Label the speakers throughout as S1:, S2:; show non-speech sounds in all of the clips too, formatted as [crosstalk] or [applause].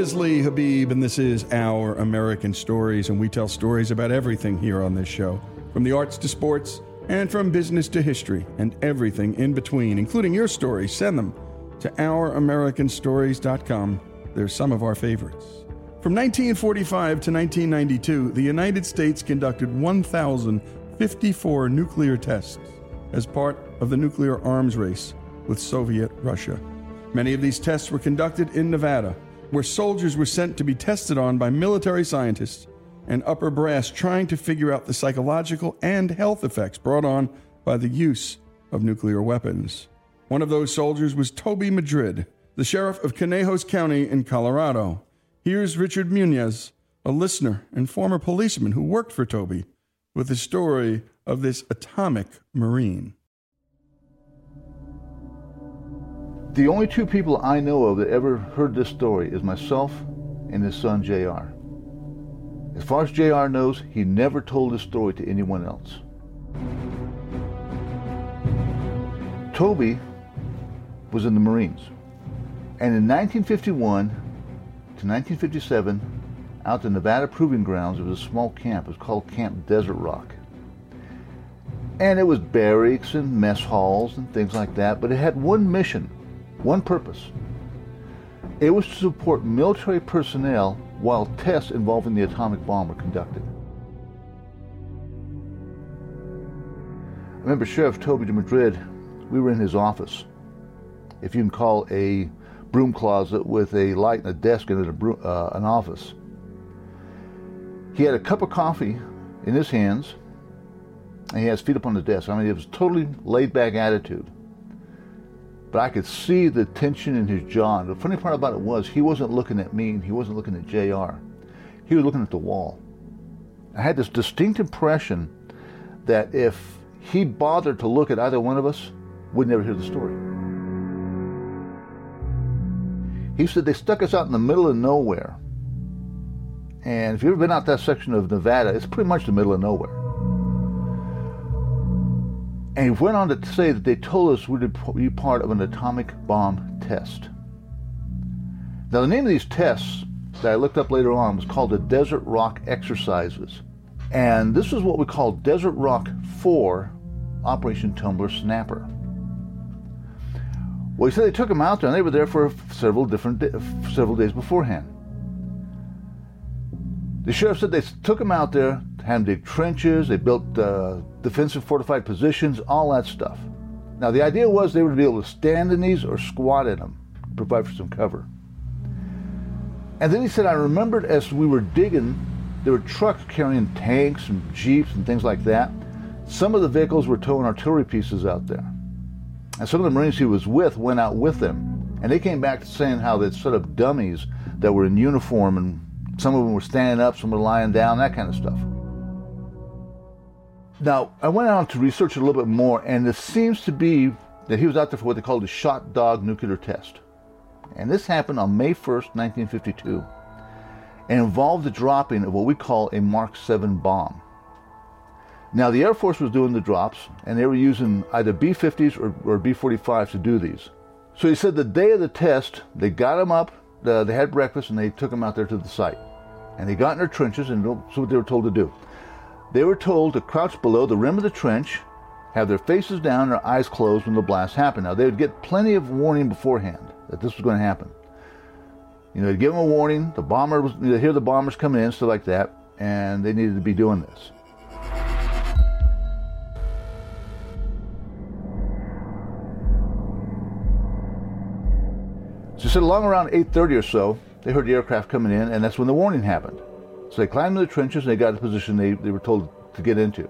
S1: is Lee Habib, and this is Our American Stories, and we tell stories about everything here on this show from the arts to sports, and from business to history, and everything in between, including your stories. Send them to OurAmericanStories.com. They're some of our favorites. From 1945 to 1992, the United States conducted 1,054 nuclear tests as part of the nuclear arms race with Soviet Russia. Many of these tests were conducted in Nevada, where soldiers were sent to be tested on by military scientists and upper brass trying to figure out the psychological and health effects brought on by the use of nuclear weapons. One of those soldiers was Toby Madrid, the sheriff of Conejos County in Colorado. Here's Richard Munez, a listener and former policeman who worked for Toby, with the story of this atomic Marine.
S2: The only two people I know of that ever heard this story is myself and his son JR. As far as JR knows, he never told this story to anyone else. Toby was in the Marines. And in 1951 to 1957, out the Nevada Proving Grounds, there was a small camp. It was called Camp Desert Rock. And it was barracks and mess halls and things like that, but it had one mission, one purpose. It was to support military personnel while tests involving the atomic bomb were conducted. I remember Sheriff Toby de Madrid, we were in his office. If you can call a broom closet with a light and a desk in it uh, an office. He had a cup of coffee in his hands, and he has feet up on the desk. I mean, it was a totally laid back attitude. But I could see the tension in his jaw. And the funny part about it was he wasn't looking at me and he wasn't looking at JR. He was looking at the wall. I had this distinct impression that if he bothered to look at either one of us, we'd never hear the story. He said they stuck us out in the middle of nowhere. And if you've ever been out that section of Nevada, it's pretty much the middle of nowhere. And he went on to say that they told us we'd be part of an atomic bomb test. Now, the name of these tests that I looked up later on was called the Desert Rock Exercises. And this was what we call Desert Rock 4 Operation Tumbler Snapper. Well, he said they took them out there and they were there for several different several days beforehand. The sheriff said they took them out there, them dig trenches, they built uh, defensive fortified positions, all that stuff. Now, the idea was they would be able to stand in these or squat in them, provide for some cover. And then he said, I remembered as we were digging, there were trucks carrying tanks and jeeps and things like that. Some of the vehicles were towing artillery pieces out there. And some of the Marines he was with went out with them. And they came back saying how they'd set up dummies that were in uniform and some of them were standing up, some were lying down, that kind of stuff. Now, I went on to research a little bit more, and it seems to be that he was out there for what they call the shot dog nuclear test. And this happened on May 1st, 1952, and involved the dropping of what we call a Mark 7 bomb. Now, the Air Force was doing the drops, and they were using either B 50s or, or B 45s to do these. So he said the day of the test, they got them up, uh, they had breakfast, and they took them out there to the site. And they got in their trenches, and that's what they were told to do. They were told to crouch below the rim of the trench, have their faces down, their eyes closed when the blast happened. Now, they would get plenty of warning beforehand that this was going to happen. You know, they'd give them a warning, the bomber was, they'd hear the bombers coming in, stuff like that, and they needed to be doing this. So said along around 8.30 or so, they heard the aircraft coming in, and that's when the warning happened. So they climbed the trenches and they got the position they, they were told to get into.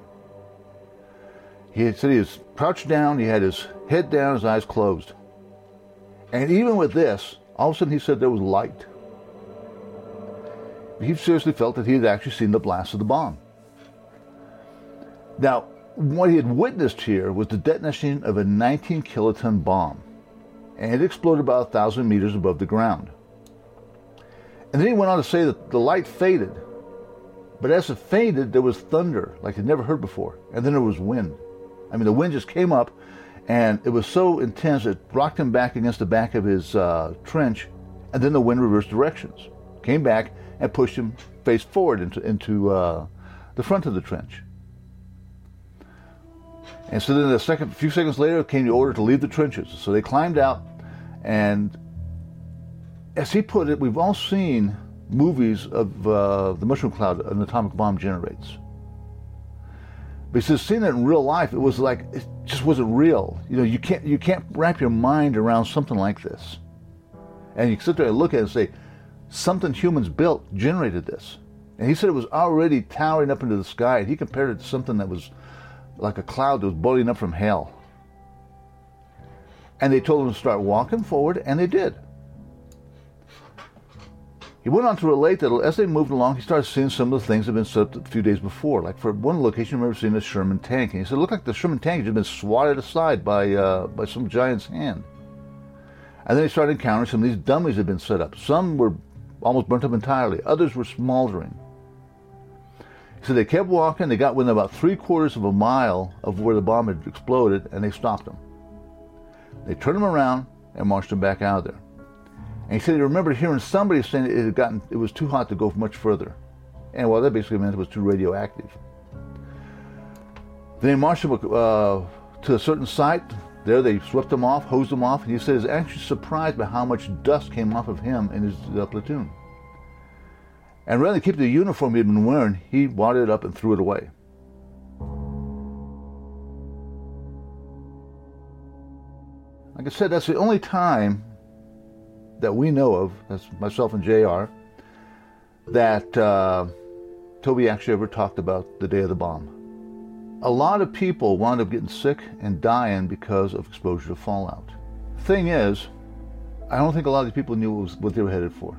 S2: He said he was crouched down, he had his head down, his eyes closed. And even with this, all of a sudden he said there was light. He seriously felt that he had actually seen the blast of the bomb. Now, what he had witnessed here was the detonation of a 19 kiloton bomb and it exploded about a thousand meters above the ground. And then he went on to say that the light faded, but as it faded, there was thunder like he'd never heard before, and then there was wind. I mean, the wind just came up, and it was so intense it rocked him back against the back of his uh, trench, and then the wind reversed directions. came back and pushed him face forward into, into uh, the front of the trench. And so then a second, a few seconds later, came the order to leave the trenches. So they climbed out, and as he put it, we've all seen movies of uh, the mushroom cloud an atomic bomb generates. But he says, seeing it in real life, it was like it just wasn't real. You know, you can't you can't wrap your mind around something like this. And you sit there and look at it and say, something humans built generated this. And he said it was already towering up into the sky, and he compared it to something that was like a cloud that was boiling up from hell. And they told him to start walking forward, and they did. He went on to relate that as they moved along, he started seeing some of the things that had been set up a few days before. Like for one location, I remember seeing a Sherman tank, and he said it looked like the Sherman tank had been swatted aside by uh, by some giant's hand. And then he started encountering some of these dummies that had been set up. Some were almost burnt up entirely. Others were smoldering. So they kept walking. They got within about three quarters of a mile of where the bomb had exploded, and they stopped them. They turned them around and marched them back out of there. And he said he remembered hearing somebody saying it had gotten, it was too hot to go much further. And well, that basically meant it was too radioactive. Then marched them uh, to a certain site. There they swept them off, hosed them off, and he said he was actually surprised by how much dust came off of him and his uh, platoon. And rather than keep the uniform he had been wearing, he wadded it up and threw it away. Like I said, that's the only time that we know of, that's myself and JR, that uh, Toby actually ever talked about the day of the bomb. A lot of people wound up getting sick and dying because of exposure to fallout. Thing is, I don't think a lot of these people knew what, was, what they were headed for.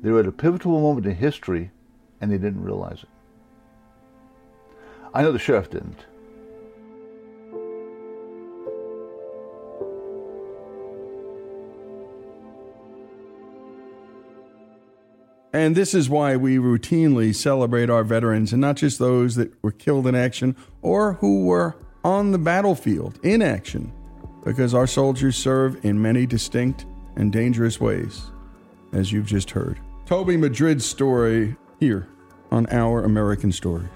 S2: They were at a pivotal moment in history and they didn't realize it. I know the sheriff didn't.
S1: And this is why we routinely celebrate our veterans and not just those that were killed in action or who were on the battlefield in action, because our soldiers serve in many distinct and dangerous ways, as you've just heard. Toby Madrid's story here on Our American Story.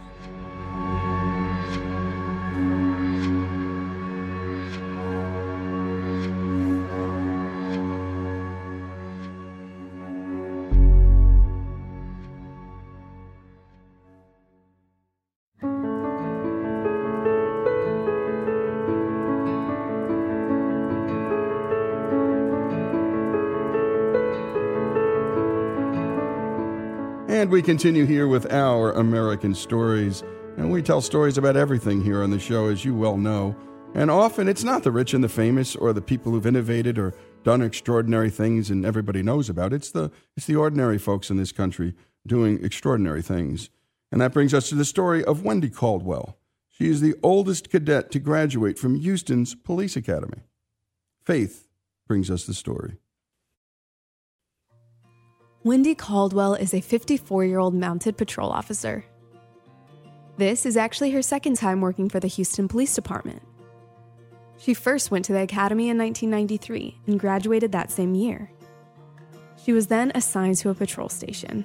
S1: We continue here with our American stories. And we tell stories about everything here on the show, as you well know. And often it's not the rich and the famous or the people who've innovated or done extraordinary things and everybody knows about. It's the, it's the ordinary folks in this country doing extraordinary things. And that brings us to the story of Wendy Caldwell. She is the oldest cadet to graduate from Houston's Police Academy. Faith brings us the story.
S3: Wendy Caldwell is a 54 year old mounted patrol officer. This is actually her second time working for the Houston Police Department. She first went to the academy in 1993 and graduated that same year. She was then assigned to a patrol station.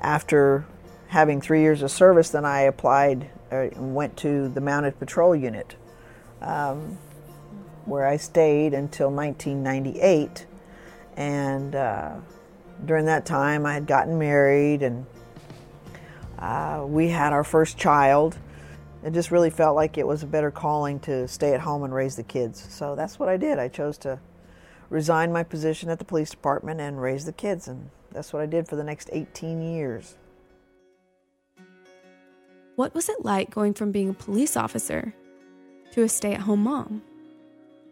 S4: After having three years of service, then I applied and uh, went to the Mounted Patrol Unit, um, where I stayed until 1998. And uh, during that time, I had gotten married and uh, we had our first child. It just really felt like it was a better calling to stay at home and raise the kids. So that's what I did. I chose to resign my position at the police department and raise the kids, and that's what I did for the next 18 years.
S3: What was it like going from being a police officer to a stay at home mom?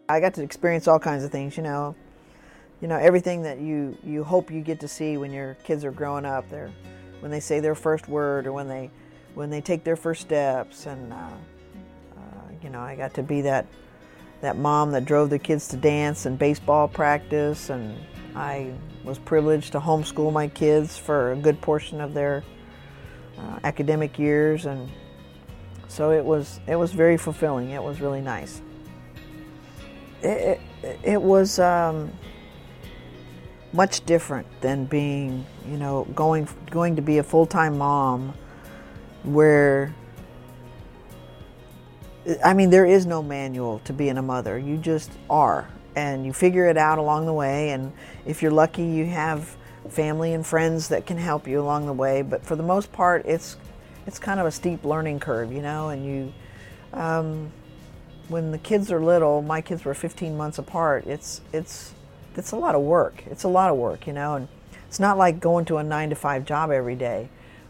S4: I got to experience all kinds of things, you know you know everything that you you hope you get to see when your kids are growing up they're when they say their first word or when they when they take their first steps. And uh, uh, you know i got to be that that mom that drove the kids to dance and baseball practice. And i was privileged to homeschool my kids for a good portion of their uh, academic years. And so it was it was very fulfilling. It was really nice. It, it, it was um, much different than being, you know, going going to be a full-time mom where I mean there is no manual to being a mother. You just are and you figure it out along the way and if you're lucky you have family and friends that can help you along the way, but for the most part it's it's kind of a steep learning curve, you know, and you um, when the kids are little, my kids were 15 months apart. It's it's it's a lot of work. It's a lot of work, you know, and it's not like going to a nine to five job every day.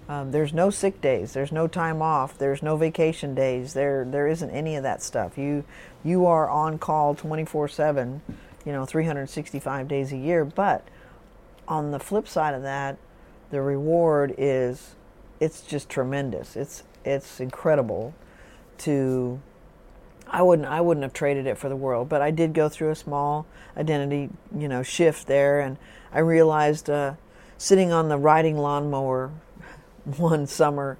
S4: Um, there's no sick days. There's no time off. There's no vacation days. There there isn't any of that stuff. You you are on call 24/7, you know, 365 days a year. But on the flip side of that, the reward is it's just tremendous. It's it's incredible to I wouldn't I wouldn't have traded it for the world, but I did go through a small identity, you know, shift there, and I realized uh, sitting on the riding lawnmower [laughs] one summer,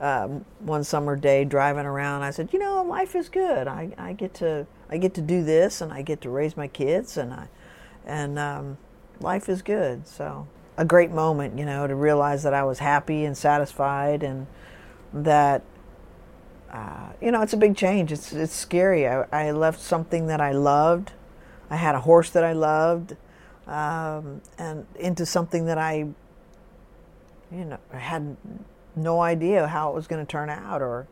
S4: um, one summer day driving around, I said, you know, life is good. I, I get to I get to do this, and I get to raise my kids, and I and um, life is good. So a great moment, you know, to realize that I was happy and satisfied, and that uh, you know, it's a big change. It's it's scary. I, I, left something that I loved. I had a horse that I loved, um, and into something that I, you know, had no idea how it was going to turn out or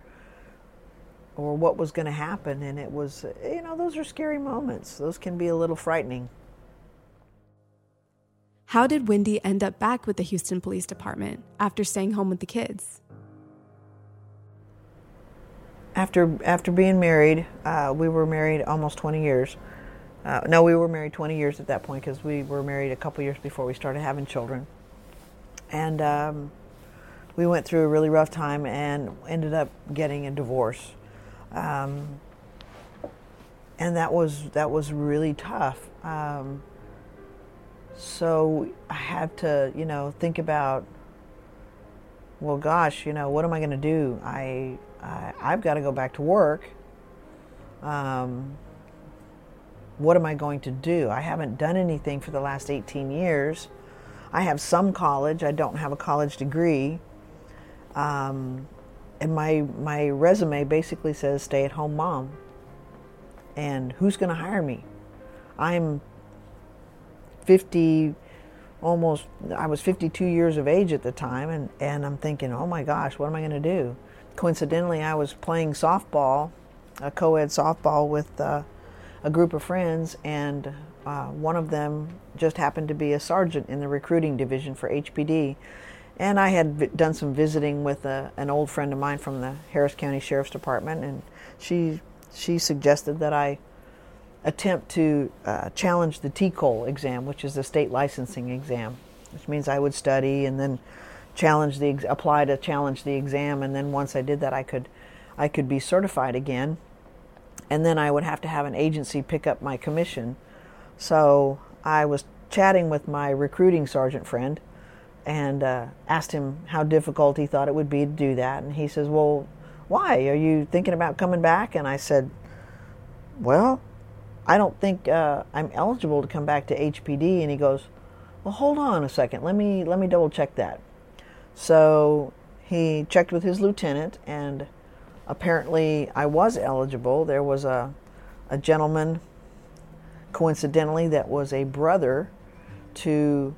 S4: or what was going to happen. And it was, you know, those are scary moments. Those can be a little frightening.
S3: How did Wendy end up back with the Houston Police Department after staying home with the kids?
S4: After after being married, uh, we were married almost 20 years. Uh, no, we were married 20 years at that point because we were married a couple years before we started having children, and um, we went through a really rough time and ended up getting a divorce, um, and that was that was really tough. Um, so I had to, you know, think about, well, gosh, you know, what am I going to do? I I, have got to go back to work. Um, what am I going to do? I haven't done anything for the last 18 years. I have some college. I don't have a college degree. Um, and my my resume basically says stay at home mom. And who's going to hire me? I'm 50 almost I was 52 years of age at the time and and I'm thinking, "Oh my gosh, what am I going to do?" Coincidentally, I was playing softball, a co ed softball with uh, a group of friends, and uh, one of them just happened to be a sergeant in the recruiting division for HPD. And I had v- done some visiting with a, uh, an old friend of mine from the Harris County Sheriff's Department, and she she suggested that I attempt to uh, challenge the TCOLE exam, which is the state licensing exam, which means I would study and then challenge the apply to challenge the exam, and then once I did that, I could I could be certified again, and then I would have to have an agency pick up my commission. So I was chatting with my recruiting sergeant friend, and uh, asked him how difficult he thought it would be to do that, and he says, "Well, why are you thinking about coming back?" And I said, "Well." I don't think uh, I'm eligible to come back to HPD. And he goes, well, hold on a second. Let me let me double check that. So he checked with his lieutenant, and apparently I was eligible. There was a, a gentleman, coincidentally, that was a brother to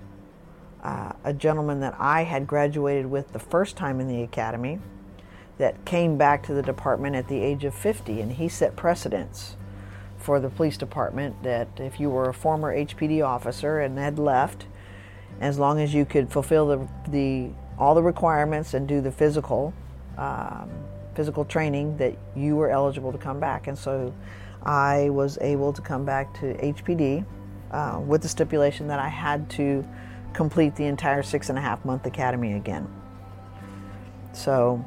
S4: uh, a gentleman that I had graduated with the first time in the academy that came back to the department at the age of 50, and he set precedents for the police department that if you were a former HPD officer and had left, as long as you could fulfill the, the all the requirements and do the physical um, physical training that you were eligible to come back. And so I was able to come back to HPD uh, with the stipulation that I had to complete the entire six and a half month academy again. So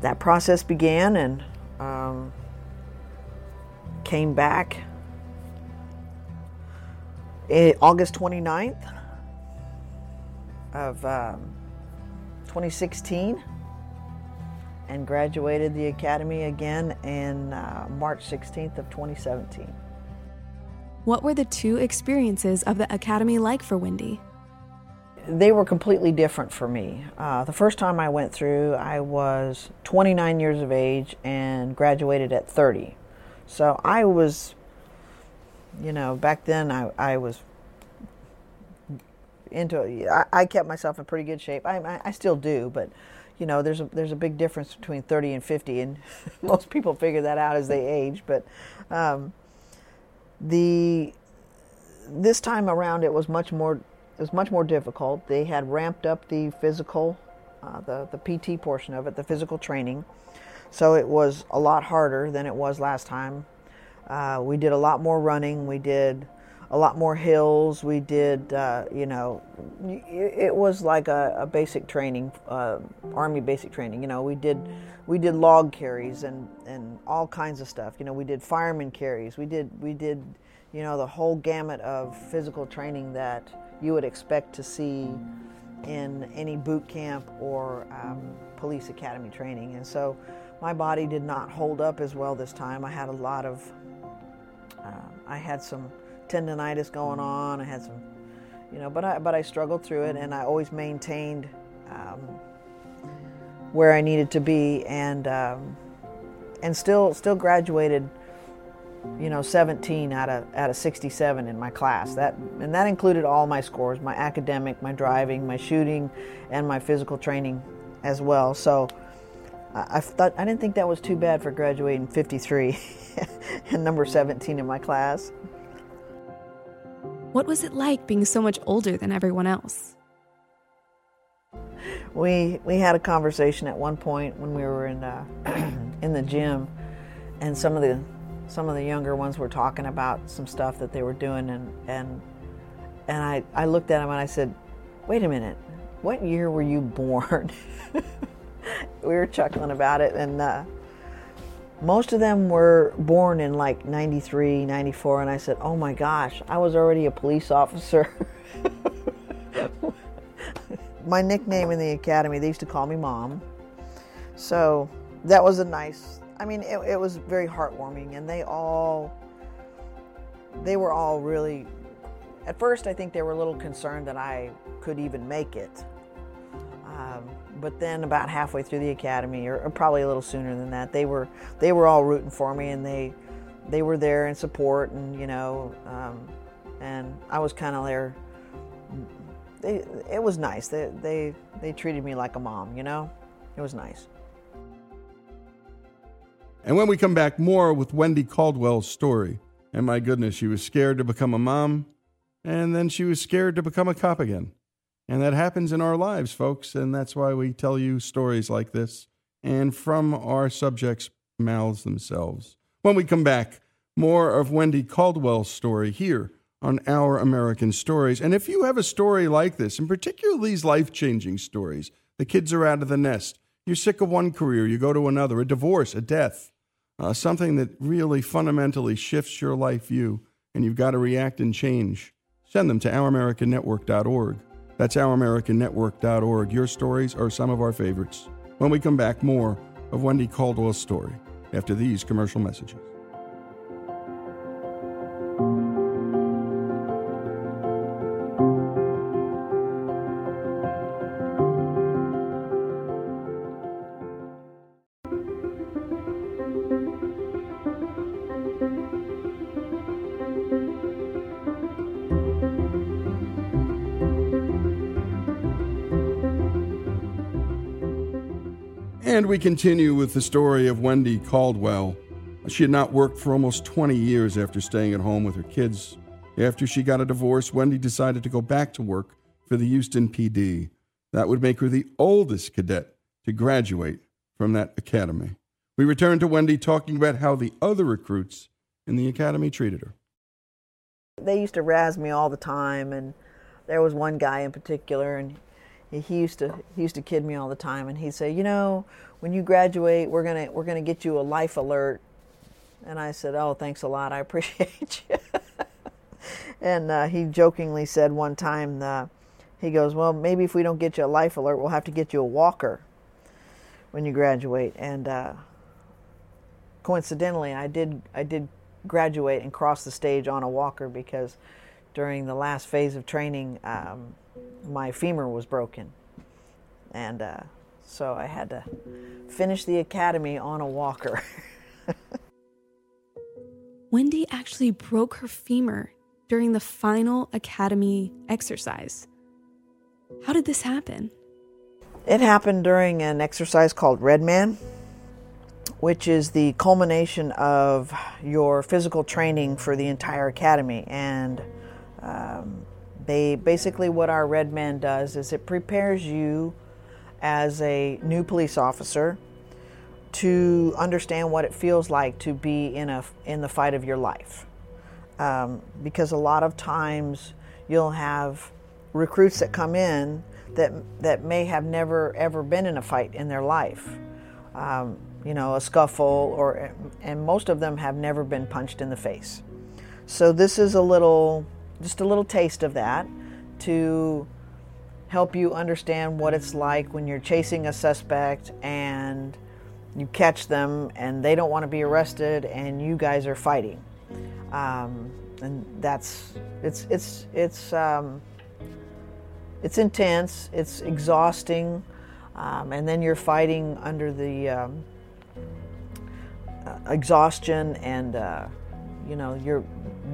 S4: that process began and um, came back August 29th of um, 2016 and graduated the academy again in uh, March 16th of 2017.
S3: What were the two experiences of the academy like for Wendy?
S4: They were completely different for me. Uh, the first time I went through, I was 29 years of age and graduated at 30. So I was, you know, back then I, I was into I, I kept myself in pretty good shape. I, I, I still do, but you know, there's a there's a big difference between 30 and 50, and [laughs] most people figure that out as they age. But um, the this time around, it was much more it was much more difficult. They had ramped up the physical, uh, the the PT portion of it, the physical training, so it was a lot harder than it was last time. Uh, we did a lot more running. We did a lot more hills. We did, uh, you know, it was like a, a basic training, uh, army basic training. You know, we did we did log carries and and all kinds of stuff. You know, we did fireman carries. We did we did, you know, the whole gamut of physical training that you would expect to see in any boot camp or um, police academy training. And so, my body did not hold up as well this time. I had a lot of, uh, I had some tendonitis going on. I had some, you know, but I but I struggled through it, and I always maintained um, where I needed to be, and um, and still still graduated. You know, 17 out of out of 67 in my class. That and that included all my scores: my academic, my driving, my shooting, and my physical training as well. So. I thought I didn't think that was too bad for graduating 53 [laughs] and number 17 in my class.
S3: What was it like being so much older than everyone else?
S4: We we had a conversation at one point when we were in uh, [clears throat] in the gym, and some of the some of the younger ones were talking about some stuff that they were doing, and and and I I looked at them and I said, "Wait a minute, what year were you born?" [laughs] we were chuckling about it, and uh, most of them were born in like 93, 94, and I said, Oh my gosh, I was already a police officer. [laughs] my nickname in the academy, they used to call me Mom. So that was a nice, I mean, it, it was very heartwarming, and they all, they were all really, at first, I think they were a little concerned that I could even make it. Um, but then about halfway through the academy, or, or, probably a little sooner than that, they were they were all rooting for me, and they they were there in support, and you know, um, and I was kind of there. They, it was nice. They, they they treated me like a mom, you know. It was nice.
S1: And when we come back, more with Wendy Caldwell's story. And my goodness, she was scared to become a mom, and then she was scared to become a cop again. And that happens in our lives, folks. And that's why we tell you stories like this and from our subjects' mouths themselves. When we come back, more of Wendy Caldwell's story here on Our American Stories. And if you have a story like this, in particular these life changing stories, the kids are out of the nest, you're sick of one career, you go to another, a divorce, a death, uh, something that really fundamentally shifts your life view, and you've got to react and change, send them to ouramericannetwork.org. That's ouramericannetwork.org. Your stories are some of our favorites. When we come back, more of Wendy Caldwell's story after these commercial messages. We continue with the story of Wendy Caldwell. She had not worked for almost 20 years after staying at home with her kids. After she got a divorce, Wendy decided to go back to work for the Houston PD. That would make her the oldest cadet to graduate from that academy. We return to Wendy talking about how the other recruits in the academy treated her.
S4: They used to razz me all the time, and there was one guy in particular, and he used to he used to kid me all the time, and he'd say, you know, when you graduate, we're gonna we're gonna get you a life alert. And I said, oh, thanks a lot, I [laughs] appreciate you. and uh, he jokingly said one time, uh, he goes, well, maybe if we don't get you a life alert, we'll have to get you a walker when you graduate. And uh, coincidentally, I did I did graduate and cross the stage on a walker because during the last phase of training, um, my femur was broken. And uh, so I had to finish the academy on a walker. [laughs]
S3: Wendy actually broke her femur during the final academy exercise. How did this happen?
S4: It happened during an exercise called Red Man, which is the culmination of your physical training for the entire academy. And um, they basically, what our Red Man does is it prepares you as a new police officer to understand what it feels like to be in a in the fight of your life. Um, because a lot of times you'll have recruits that come in that that may have never ever been in a fight in their life. Um, you know, a scuffle, or and most of them have never been punched in the face. So this is a little, just a little taste of that to help you understand what it's like when you're chasing a suspect and you catch them and they don't want to be arrested and you guys are fighting. Um, and that's it's it's it's um, it's intense. It's exhausting, um, and then you're fighting under the um, uh, exhaustion and uh, you know you're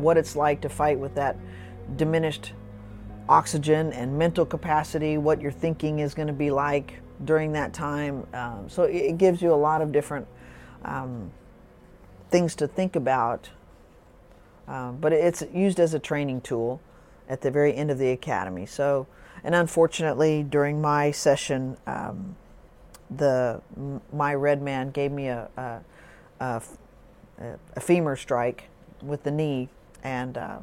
S4: what it's like to fight with that diminished oxygen and mental capacity, what your thinking is going to be like during that time. Um, so it, gives you a lot of different um, things to think about. Um, but it's used as a training tool at the very end of the academy. So, and unfortunately, during my session, um, the my red man gave me a, a, a, a femur strike with the knee, and uh,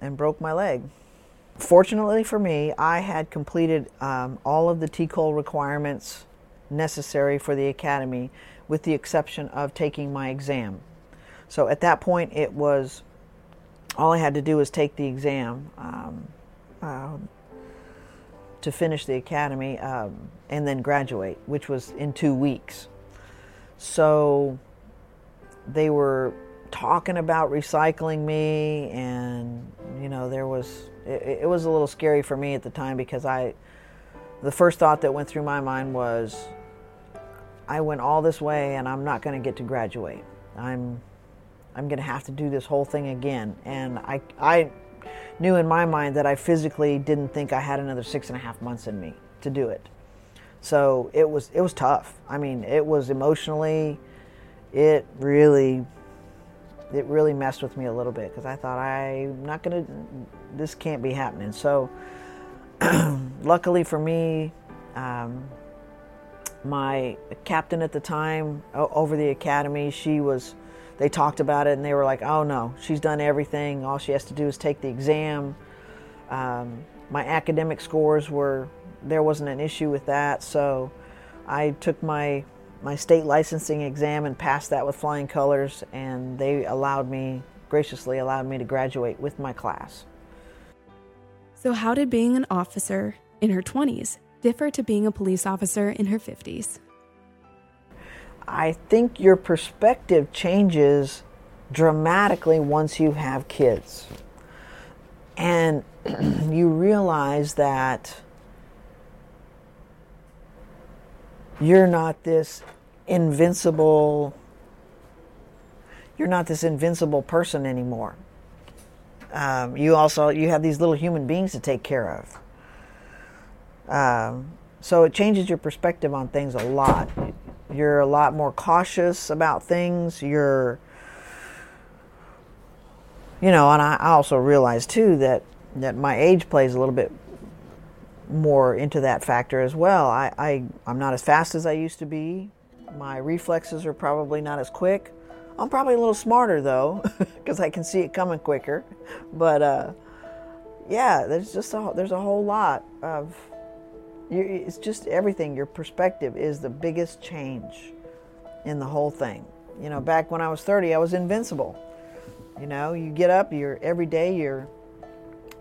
S4: and broke my leg. Fortunately for me, I had completed um, all of the TCOLE requirements necessary for the academy, with the exception of taking my exam. So at that point, it was all I had to do was take the exam um, uh, to finish the academy um, and then graduate, which was in two weeks. So they were talking about recycling me and you know there was it, it, was a little scary for me at the time because i the first thought that went through my mind was i went all this way and i'm not going to get to graduate. I'm i'm going to have to do this whole thing again. And i i knew in my mind that i physically didn't think i had another six and a half months in me to do it. So it was it was tough. I mean it was emotionally it really it really messed with me a little bit because I thought I'm not gonna, this can't be happening. So, [clears throat] luckily for me, um, my captain at the time over the academy, she was, they talked about it and they were like, oh no, she's done everything. All she has to do is take the exam. Um, my academic scores were, there wasn't an issue with that. So I took my my state licensing exam and passed that with flying colors, and they allowed me, graciously allowed me to graduate with my class.
S3: So, how did being an officer in her 20s differ to being a police officer in her 50s?
S4: I think your perspective changes dramatically once you have kids. And [clears throat] you realize that you're not this invincible you're not this invincible person anymore. Um, you also you have these little human beings to take care of. Um, so it changes your perspective on things a lot. You're a lot more cautious about things. You're you know and i also realize too that that my age plays a little bit more into that factor as well. I, I, I'm not as fast as I used to be. My reflexes are probably not as quick. I'm probably a little smarter though, [laughs] because I can see it coming quicker. But uh, yeah, there's just a, there's a whole lot of. it's just everything. Your perspective is the biggest change in the whole thing. You know, back when I was 30, I was invincible. You know, you get up, you're every day, you're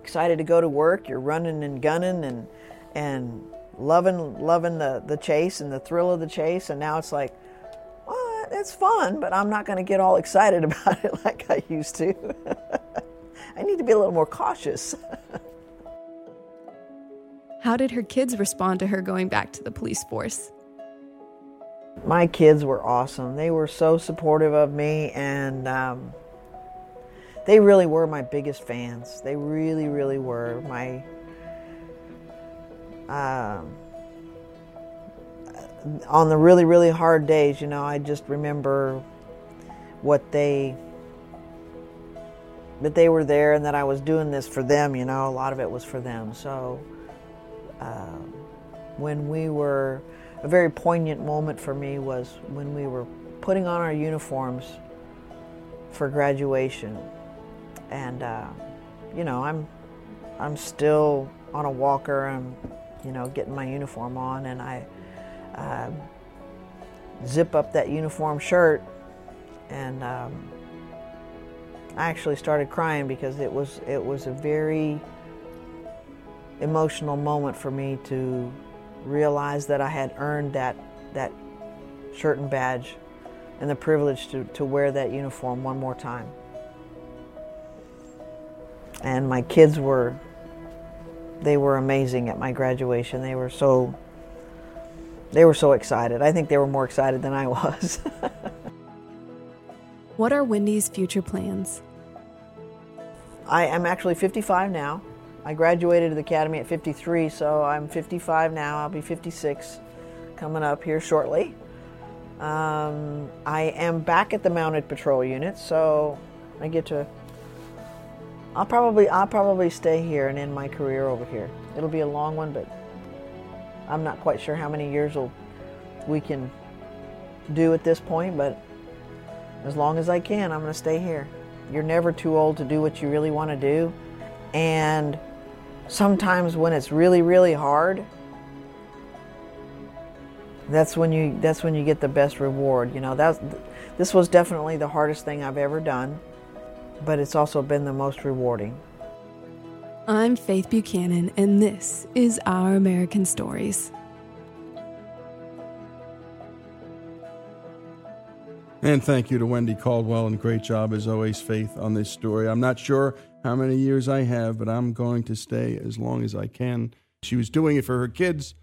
S4: excited to go to work, you're running and gunning and and loving loving the, the chase and the thrill of the chase and now it's like what that's fun, but I'm not going to get all excited [laughs] about it like I used to. [laughs] I need to be a little more cautious. [laughs]
S3: How did her kids respond to her going back to the police force?
S4: My kids were awesome. They were so supportive of me, and um, they really were my biggest fans. They really, really were my. Um, on the really, really hard days, you know, I just remember what they that they were there and that I was doing this for them. You know, a lot of it was for them. So uh, when we were a very poignant moment for me was when we were putting on our uniforms for graduation, and uh, you know, I'm I'm still on a walker. I'm you know getting my uniform on, and I uh, zip up that uniform shirt, and um, I actually started crying because it was it was a very emotional moment for me to realize that I had earned that that shirt and badge and the privilege to, to wear that uniform one more time. And my kids were they were amazing at my graduation. They were so they were so excited. I think they were more excited than I [laughs] was.
S3: what are Wendy's future plans?
S4: I am actually 55 now. I graduated of the academy at 53, so I'm 55 now. I'll be 56 coming up here shortly. Um, I am back at the mounted patrol unit, so I get to. I'll probably I'll probably stay here and end my career over here. It'll be a long one, but I'm not quite sure how many years will we can do at this point. But as long as I can, I'm going to stay here. You're never too old to do what you really want to do, and sometimes when it's really really hard that's when you that's when you get the best reward you know that's this was definitely the hardest thing i've ever done but it's also been the most rewarding
S3: i'm faith buchanan and this is our american stories
S1: and thank you to wendy caldwell and great job as always faith on this story i'm not sure how many years I have, but I'm going to stay as long as I can. She was doing it for her kids,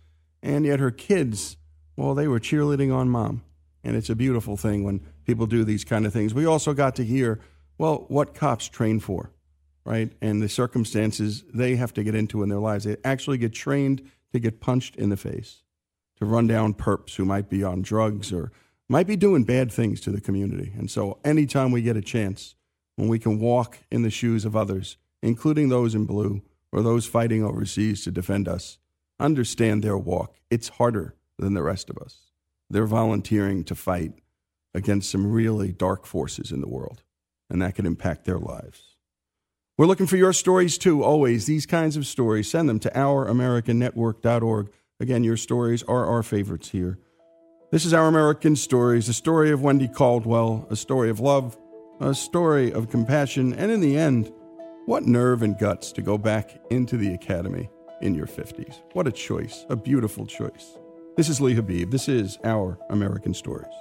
S1: and yet her kids, well, they were cheerleading on mom. And it's a beautiful thing when people do these kind of things. We also got to hear, well, what cops train for, right? And the circumstances they have to get into in their lives. They actually get trained to get punched in the face, to run down perps who might be on drugs or might be doing bad things to the community. And so anytime we get a chance, when we can walk in the shoes of others, including those in blue or those fighting overseas to defend us, understand their walk. It's harder than the rest of us. They're volunteering to fight against some really dark forces in the world, and that could impact their lives. We're looking for your stories too, always. These kinds of stories, send them to ouramericannetwork.org. Again, your stories are our favorites here. This is Our American Stories, the story of Wendy Caldwell, a story of love, a story of compassion, and in the end, what nerve and guts to go back into the academy in your 50s. What a choice, a beautiful choice. This is Lee Habib. This is Our American Stories.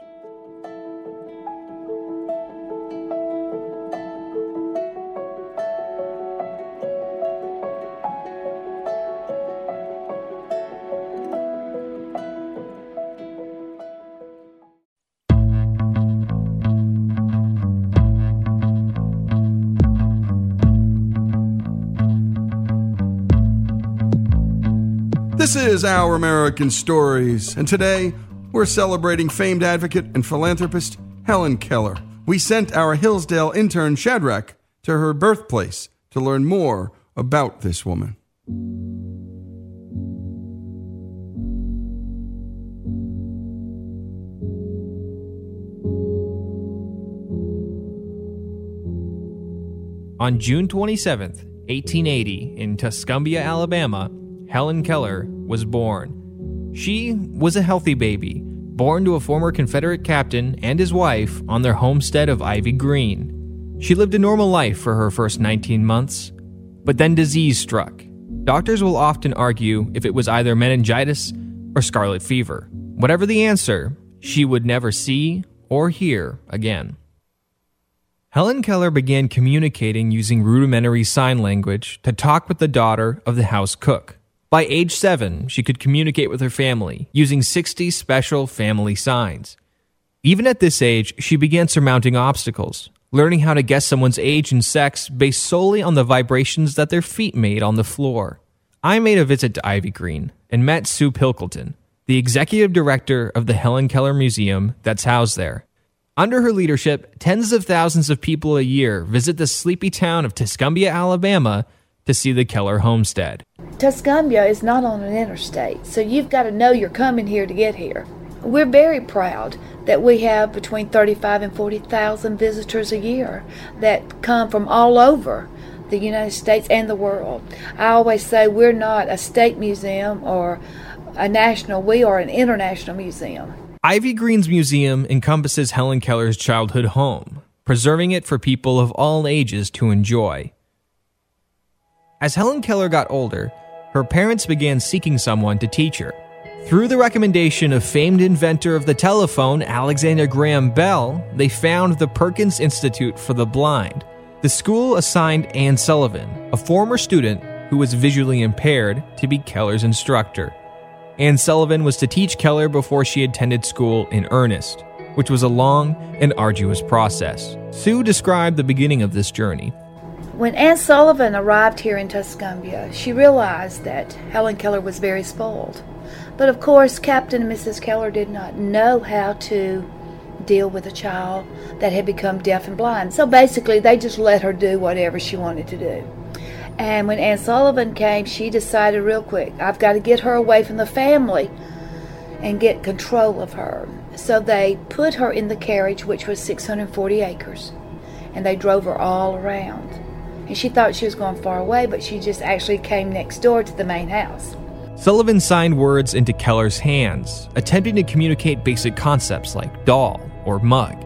S1: Is Our American Stories, and today we're celebrating famed advocate and philanthropist Helen Keller. We sent our Hillsdale intern Shadrach to her birthplace to learn more about this woman.
S5: On June 27, 1880, in Tuscumbia, Alabama, Helen Keller was born. She was a healthy baby, born to a former Confederate captain and his wife on their homestead of Ivy Green. She lived a normal life for her first 19 months, but then disease struck. Doctors will often argue if it was either meningitis or scarlet fever. Whatever the answer, she would never see or hear again. Helen Keller began communicating using rudimentary sign language to talk with the daughter of the house cook. By age seven, she could communicate with her family using 60 special family signs. Even at this age, she began surmounting obstacles, learning how to guess someone's age and sex based solely on the vibrations that their feet made on the floor. I made a visit to Ivy Green and met Sue Pilkington, the executive director of the Helen Keller Museum that's housed there. Under her leadership, tens of thousands of people a year visit the sleepy town of Tuscumbia, Alabama to see the Keller homestead.
S6: Tuscumbia is not on an interstate, so you've got to know you're coming here to get here. We're very proud that we have between 35 and 40,000 visitors a year that come from all over the United States and the world. I always say we're not a state museum or a national, we are an international museum.
S5: Ivy Green's museum encompasses Helen Keller's childhood home, preserving it for people of all ages to enjoy. As Helen Keller got older, her parents began seeking someone to teach her. Through the recommendation of famed inventor of the telephone, Alexander Graham Bell, they found the Perkins Institute for the Blind. The school assigned Anne Sullivan, a former student who was visually impaired, to be Keller's instructor. Anne Sullivan was to teach Keller before she attended school in earnest, which was a long and arduous process. Sue described the beginning of this journey.
S6: When Anne Sullivan arrived here in Tuscumbia, she realized that Helen Keller was very spoiled. But of course, Captain and Mrs. Keller did not know how to deal with a child that had become deaf and blind. So basically, they just let her do whatever she wanted to do. And when Anne Sullivan came, she decided real quick, I've got to get her away from the family and get control of her. So they put her in the carriage, which was 640 acres, and they drove her all around. And she thought she was going far away, but she just actually came next door to the main house.
S5: Sullivan signed words into Keller's hands, attempting to communicate basic concepts like doll or mug.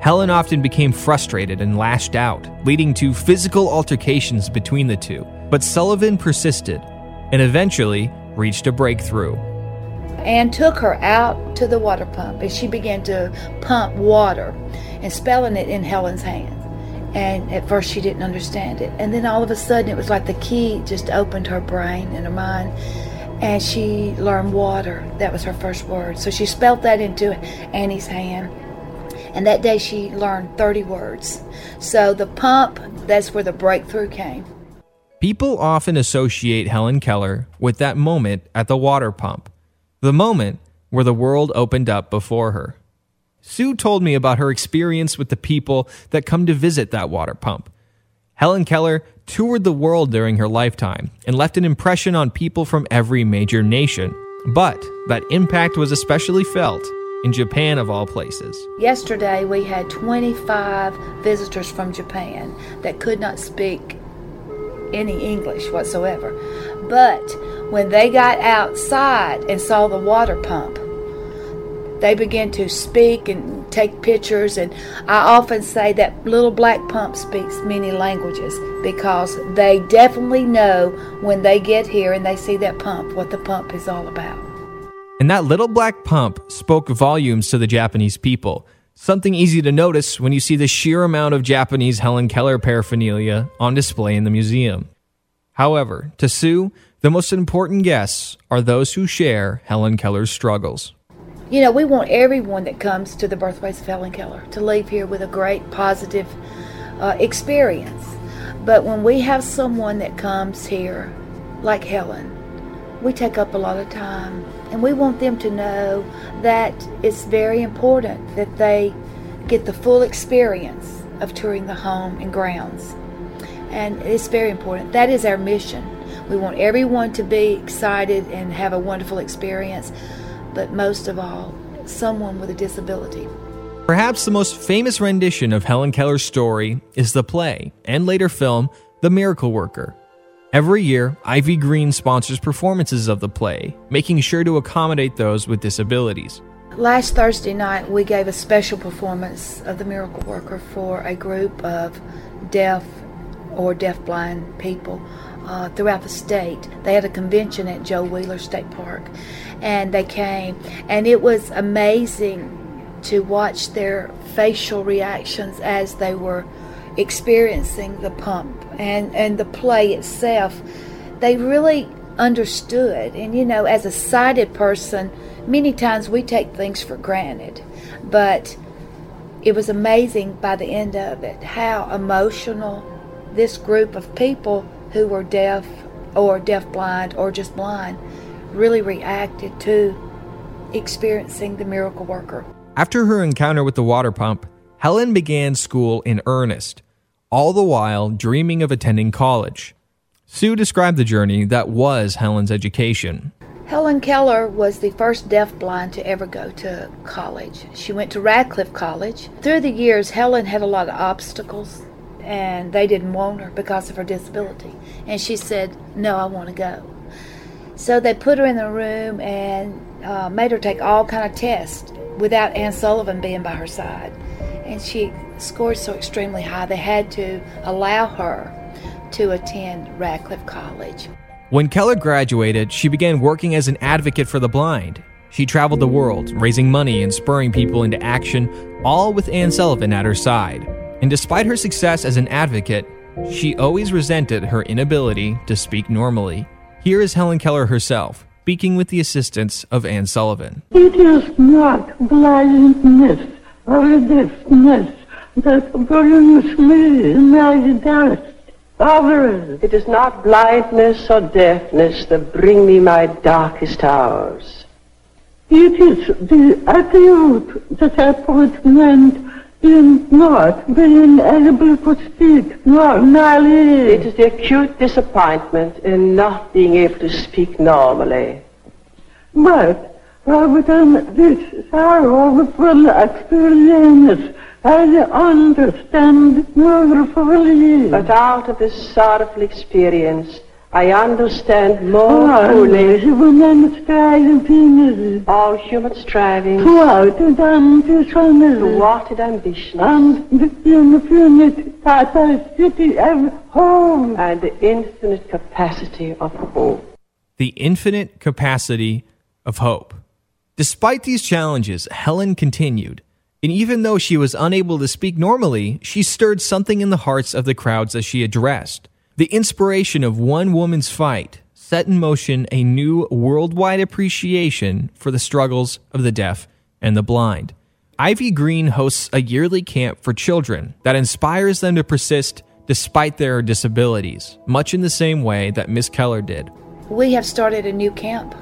S5: Helen often became frustrated and lashed out, leading to physical altercations between the two. But Sullivan persisted and eventually reached a breakthrough.
S6: Anne took her out to the water pump and she began to pump water and spelling it in Helen's hand. And at first she didn't understand it. And then all of a sudden it was like the key just opened her brain and her mind. And she learned water. That was her first word. So she spelled that into Annie's hand and that day she learned 30 words. So the pump, that's where the breakthrough came.
S5: People often associate Helen Keller with that moment at the water pump, the moment where the world opened up before her. Sue told me about her experience with the people that come to visit that water pump. Helen Keller toured the world during her lifetime and left an impression on people from every major nation. But that impact was especially felt in Japan, of all places.
S6: Yesterday, we had 25 visitors from Japan that could not speak any English whatsoever. But when they got outside and saw the water pump, they begin to speak and take pictures. And I often say that little black pump speaks many languages because they definitely know when they get here and they see that pump what the pump is all about.
S5: And that little black pump spoke volumes to the Japanese people. Something easy to notice when you see the sheer amount of Japanese Helen Keller paraphernalia on display in the museum. However, to Sue, the most important guests are those who share Helen Keller's struggles.
S6: You know, we want everyone that comes to the birthplace of Helen Keller to leave here with a great positive uh, experience. But when we have someone that comes here, like Helen, we take up a lot of time. And we want them to know that it's very important that they get the full experience of touring the home and grounds. And it's very important. That is our mission. We want everyone to be excited and have a wonderful experience, but most of all, someone with a disability.
S5: Perhaps the most famous rendition of Helen Keller's story is the play and later film, The Miracle Worker. Every year, Ivy Green sponsors performances of the play, making sure to accommodate those with disabilities.
S6: Last Thursday night, we gave a special performance of The Miracle Worker for a group of deaf or deafblind people uh, throughout the state. They had a convention at Joe Wheeler State Park, and they came, and it was amazing to watch their facial reactions as they were experiencing the pump and, and the play itself. They really understood. And you know, as a sighted person, many times we take things for granted. But it was amazing by the end of it how emotional this group of people who were deaf or deaf-blind or just blind really reacted to experiencing the miracle worker.
S5: After her encounter with the water pump, Helen began school in earnest, all the while dreaming of attending college. Sue described the journey that was Helen's education.
S6: Helen Keller was the first deafblind to ever go to college. She went to Radcliffe College. Through the years, Helen had a lot of obstacles, and they didn't want her because of her disability. And she said, No, I want to go. So they put her in the room and uh, made her take all kind of tests without Anne Sullivan being by her side. And she scored so extremely high, they had to allow her to attend Radcliffe College.
S5: When Keller graduated, she began working as an advocate for the blind. She traveled the world, raising money and spurring people into action, all with Anne Sullivan at her side. And despite her success as an advocate, she always resented her inability to speak normally. Here is Helen Keller herself, speaking with the assistance of Anne Sullivan.
S7: It is not blindness or deafness that brings me my darkest hours.
S8: It is not blindness or deafness that bring me my darkest hours.
S7: It is the acute disappointment in not being able to speak not normally.
S8: It is the acute disappointment in not being able to speak normally.
S7: But uh, within this sorrowful experience, I understand more fully.
S8: But out of this sorrowful experience, I understand more
S7: All
S8: fully
S7: human striving,
S8: all human striving,
S7: thwarted ambition,
S8: thwarted ambition,
S7: and the infinite capacity of hope.
S8: and the infinite capacity of hope.
S5: The infinite capacity of hope. Despite these challenges, Helen continued. And even though she was unable to speak normally, she stirred something in the hearts of the crowds that she addressed. The inspiration of one woman's fight set in motion a new worldwide appreciation for the struggles of the deaf and the blind. Ivy Green hosts a yearly camp for children that inspires them to persist despite their disabilities, much in the same way that Miss Keller did.
S6: We have started a new camp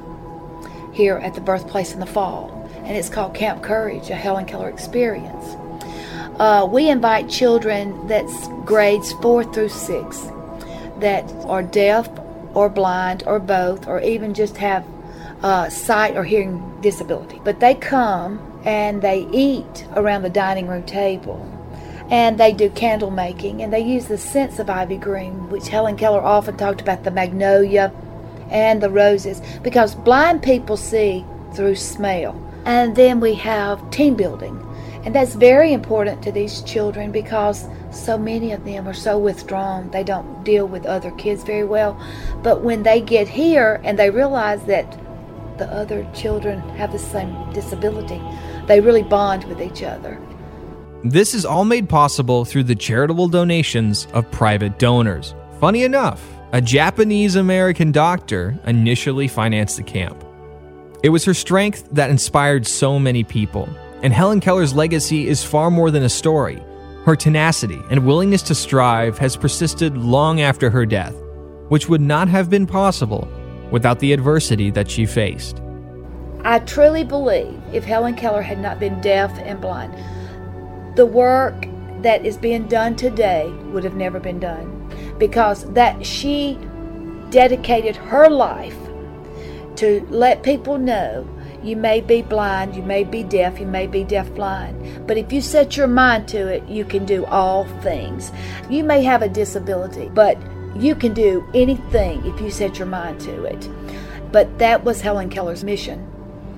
S6: here at the birthplace in the fall, and it's called Camp Courage, a Helen Keller experience. Uh, we invite children that's grades four through six that are deaf or blind or both, or even just have uh, sight or hearing disability. But they come and they eat around the dining room table. And they do candle making and they use the scents of ivy green, which Helen Keller often talked about the magnolia and the roses, because blind people see through smell. And then we have team building. And that's very important to these children because so many of them are so withdrawn. They don't deal with other kids very well. But when they get here and they realize that the other children have the same disability, they really bond with each other.
S5: This is all made possible through the charitable donations of private donors. Funny enough, a Japanese American doctor initially financed the camp. It was her strength that inspired so many people, and Helen Keller's legacy is far more than a story. Her tenacity and willingness to strive has persisted long after her death, which would not have been possible without the adversity that she faced.
S6: I truly believe if Helen Keller had not been deaf and blind, the work that is being done today would have never been done because that she dedicated her life to let people know you may be blind, you may be deaf, you may be deaf blind, but if you set your mind to it, you can do all things. You may have a disability, but you can do anything if you set your mind to it. But that was Helen Keller's mission.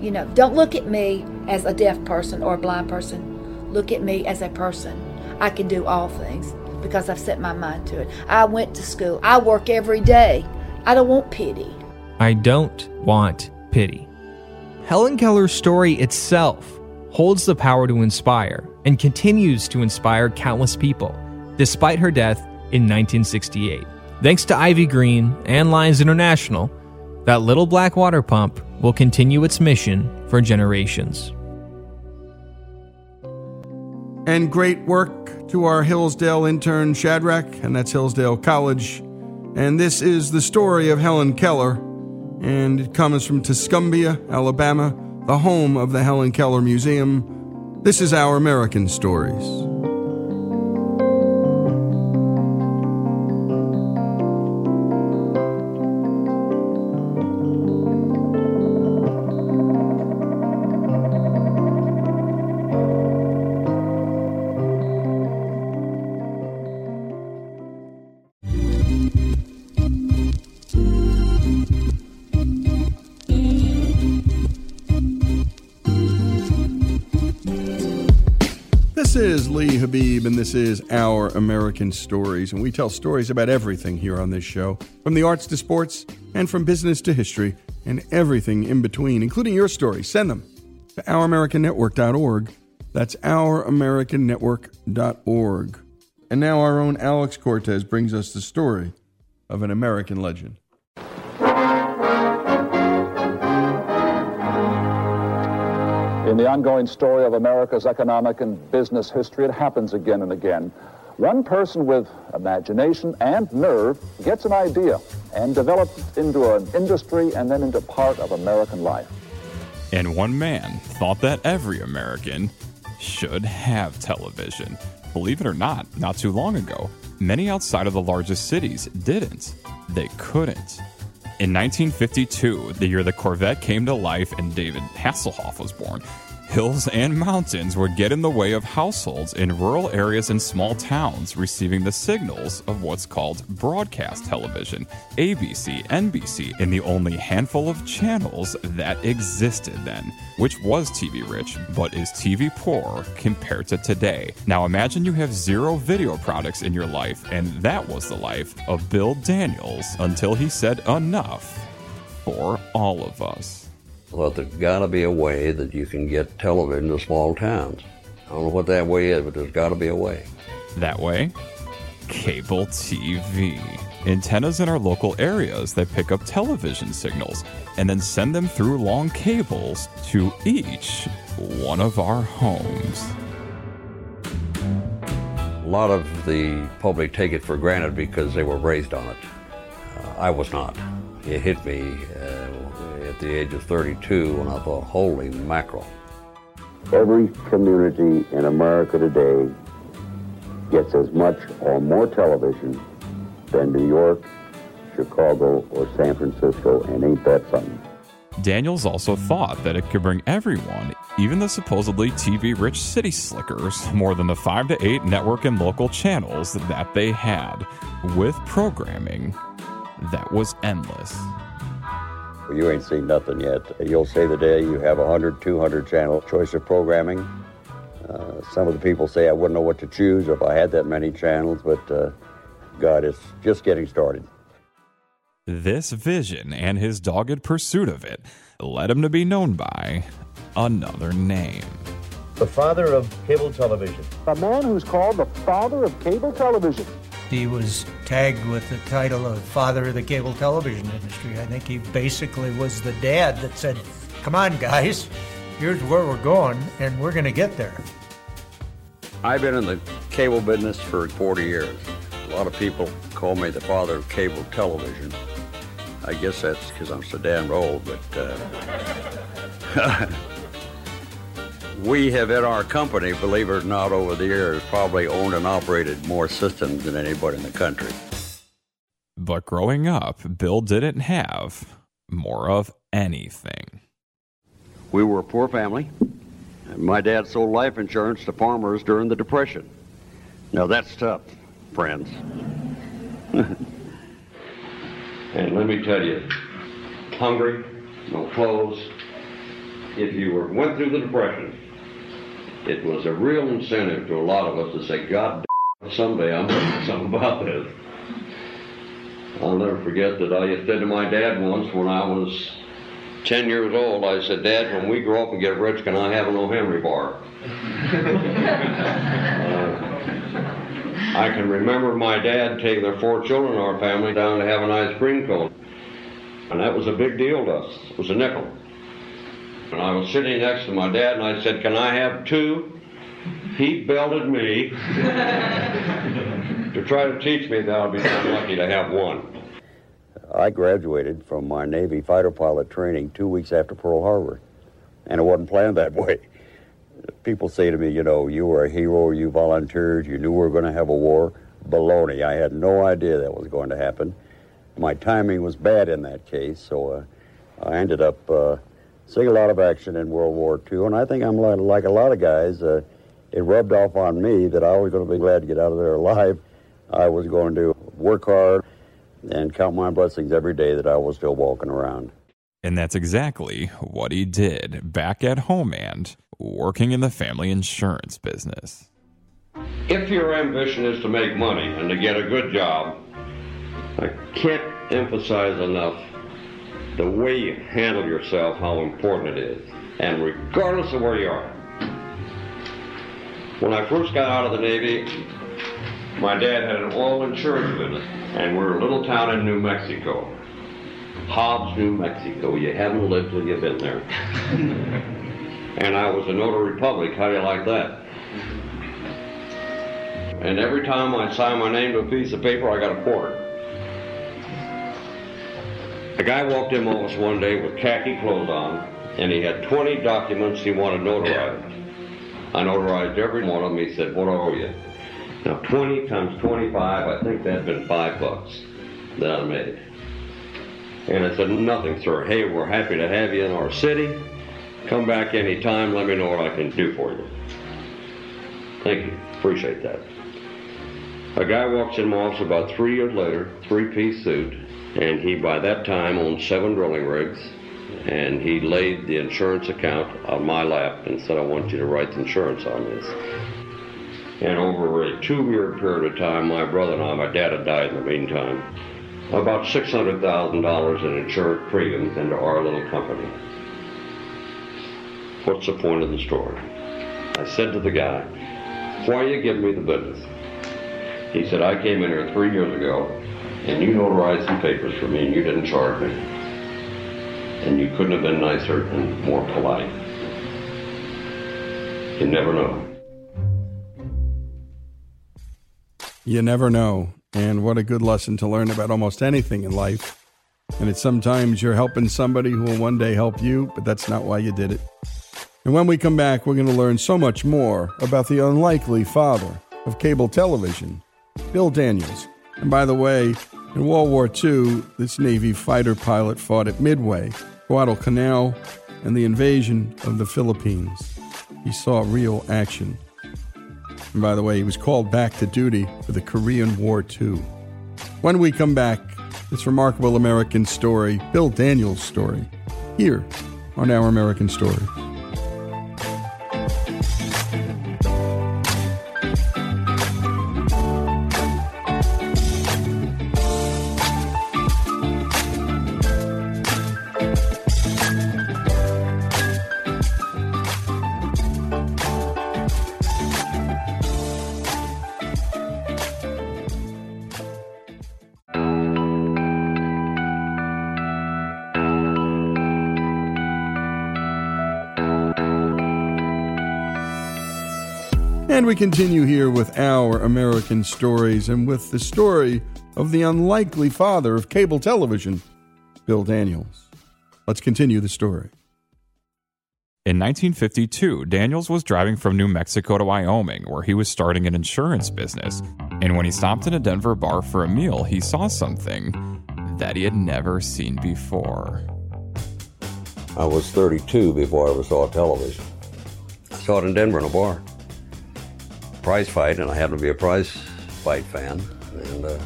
S6: You know, don't look at me as a deaf person or a blind person. Look at me as a person. I can do all things because I've set my mind to it. I went to school. I work every day. I don't want pity.
S5: I don't want pity. Helen Keller's story itself holds the power to inspire and continues to inspire countless people, despite her death in 1968. Thanks to Ivy Green and Lions International, that little black water pump will continue its mission for generations.
S1: And great work to our Hillsdale intern Shadrach, and that's Hillsdale College. And this is the story of Helen Keller, and it comes from Tuscumbia, Alabama, the home of the Helen Keller Museum. This is Our American Stories. Is Lee Habib, and this is Our American Stories. And we tell stories about everything here on this show from the arts to sports, and from business to history, and everything in between, including your stories. Send them to ouramericannetwork.org. That's ouramericannetwork.org. And now our own Alex Cortez brings us the story of an American legend.
S9: The ongoing story of America's economic and business history, it happens again and again. One person with imagination and nerve gets an idea and develops it into an industry and then into part of American life.
S10: And one man thought that every American should have television. Believe it or not, not too long ago, many outside of the largest cities didn't. They couldn't. In 1952, the year the Corvette came to life and David Hasselhoff was born, hills and mountains would get in the way of households in rural areas and small towns receiving the signals of what's called broadcast television, ABC, NBC, in the only handful of channels that existed then, which was TV rich, but is TV poor compared to today. Now imagine you have zero video products in your life, and that was the life of Bill Daniels until he said enough for all of us.
S11: Well, there's got to be a way that you can get television to small towns. I don't know what that way is, but there's got to be a way.
S10: That way? Cable TV. Antennas in our local areas that pick up television signals and then send them through long cables to each one of our homes.
S11: A lot of the public take it for granted because they were raised on it. Uh, I was not. It hit me uh, the age of 32 when I thought, holy mackerel.
S12: Every community in America today gets as much or more television than New York, Chicago, or San Francisco, and ain't that something?
S10: Daniels also thought that it could bring everyone, even the supposedly TV rich city slickers, more than the 5 to 8 network and local channels that they had, with programming that was endless.
S12: Well, you ain't seen nothing yet. You'll say the day you have 100, 200 channel choice of programming. Uh, some of the people say I wouldn't know what to choose if I had that many channels, but uh, God, it's just getting started.
S10: This vision and his dogged pursuit of it led him to be known by another name.
S13: The father of cable television.
S9: A man who's called the father of cable television.
S14: He was tagged with the title of father of the cable television industry. I think he basically was the dad that said, Come on, guys, here's where we're going, and we're going to get there.
S11: I've been in the cable business for 40 years. A lot of people call me the father of cable television. I guess that's because I'm so damn old, but uh, [laughs] we have in our company, believe it or not, over the years, probably owned and operated more systems than anybody in the country.
S10: But growing up, Bill didn't have more of anything.
S11: We were a poor family. and My dad sold life insurance to farmers during the Depression. Now that's tough, friends. [laughs] and let me tell you, hungry, no clothes. If you were, went through the Depression, it was a real incentive to a lot of us to say, God damn, someday I'm going to do something about this. I'll never forget that I said to my dad once when I was 10 years old, I said, Dad, when we grow up and get rich, can I have an O. Henry bar? uh, I can remember my dad taking their four children in our family down to have an ice cream cone. And that was a big deal to us. It was a nickel. And I was sitting next to my dad and I said, Can I have two? He belted me [laughs] to try to teach me that I'd be lucky to have one.
S12: I graduated from my Navy fighter pilot training two weeks after Pearl Harbor, and it wasn't planned that way. People say to me, you know, you were a hero, you volunteered, you knew we were going to have a war. Baloney. I had no idea that was going to happen. My timing was bad in that case, so uh, I ended up uh, seeing a lot of action in World War II, and I think I'm like, like a lot of guys. Uh, it rubbed off on me that I was going to be glad to get out of there alive. I was going to work hard and count my blessings every day that I was still walking around.
S10: And that's exactly what he did back at home and working in the family insurance business.
S11: If your ambition is to make money and to get a good job, I can't emphasize enough the way you handle yourself, how important it is, and regardless of where you are. When I first got out of the Navy, my dad had an oil insurance business, and we're a little town in New Mexico. Hobbs, New Mexico. You haven't lived till you've been there. [laughs] and I was a notary public. How do you like that? And every time I signed my name to a piece of paper, I got a quarter. A guy walked in my office one day with khaki clothes on, and he had 20 documents he wanted notarized. I notarized every one of them. He said, What are you? Now, 20 times 25, I think that'd been five bucks that I made. And I said, Nothing, sir. Hey, we're happy to have you in our city. Come back anytime. Let me know what I can do for you. Thank you. Appreciate that. A guy walks in my office about three years later, three piece suit, and he by that time owned seven drilling rigs. And he laid the insurance account on my lap and said, I want you to write the insurance on this. And over a two year period of time, my brother and I, my dad had died in the meantime, about $600,000 in insurance premiums into our little company. What's the point of the story? I said to the guy, Why are you giving me the business? He said, I came in here three years ago and you notarized some papers for me and you didn't charge me. And you couldn't have been nicer and more polite. You never know.
S1: You never know. And what a good lesson to learn about almost anything in life. And it's sometimes you're helping somebody who will one day help you, but that's not why you did it. And when we come back, we're going to learn so much more about the unlikely father of cable television, Bill Daniels. And by the way, in World War II, this Navy fighter pilot fought at Midway, Guadalcanal, and the invasion of the Philippines. He saw real action. And by the way, he was called back to duty for the Korean War too. When we come back, this remarkable American story, Bill Daniels' story, here on Our American Story. We continue here with our American stories and with the story of the unlikely father of cable television, Bill Daniels. Let's continue the story.
S10: In 1952, Daniels was driving from New Mexico to Wyoming, where he was starting an insurance business. And when he stopped in a Denver bar for a meal, he saw something that he had never seen before.
S12: I was 32 before I ever saw television.
S11: I saw it in Denver in a bar. Prize fight, and I happen to be a prize fight fan.
S12: And uh,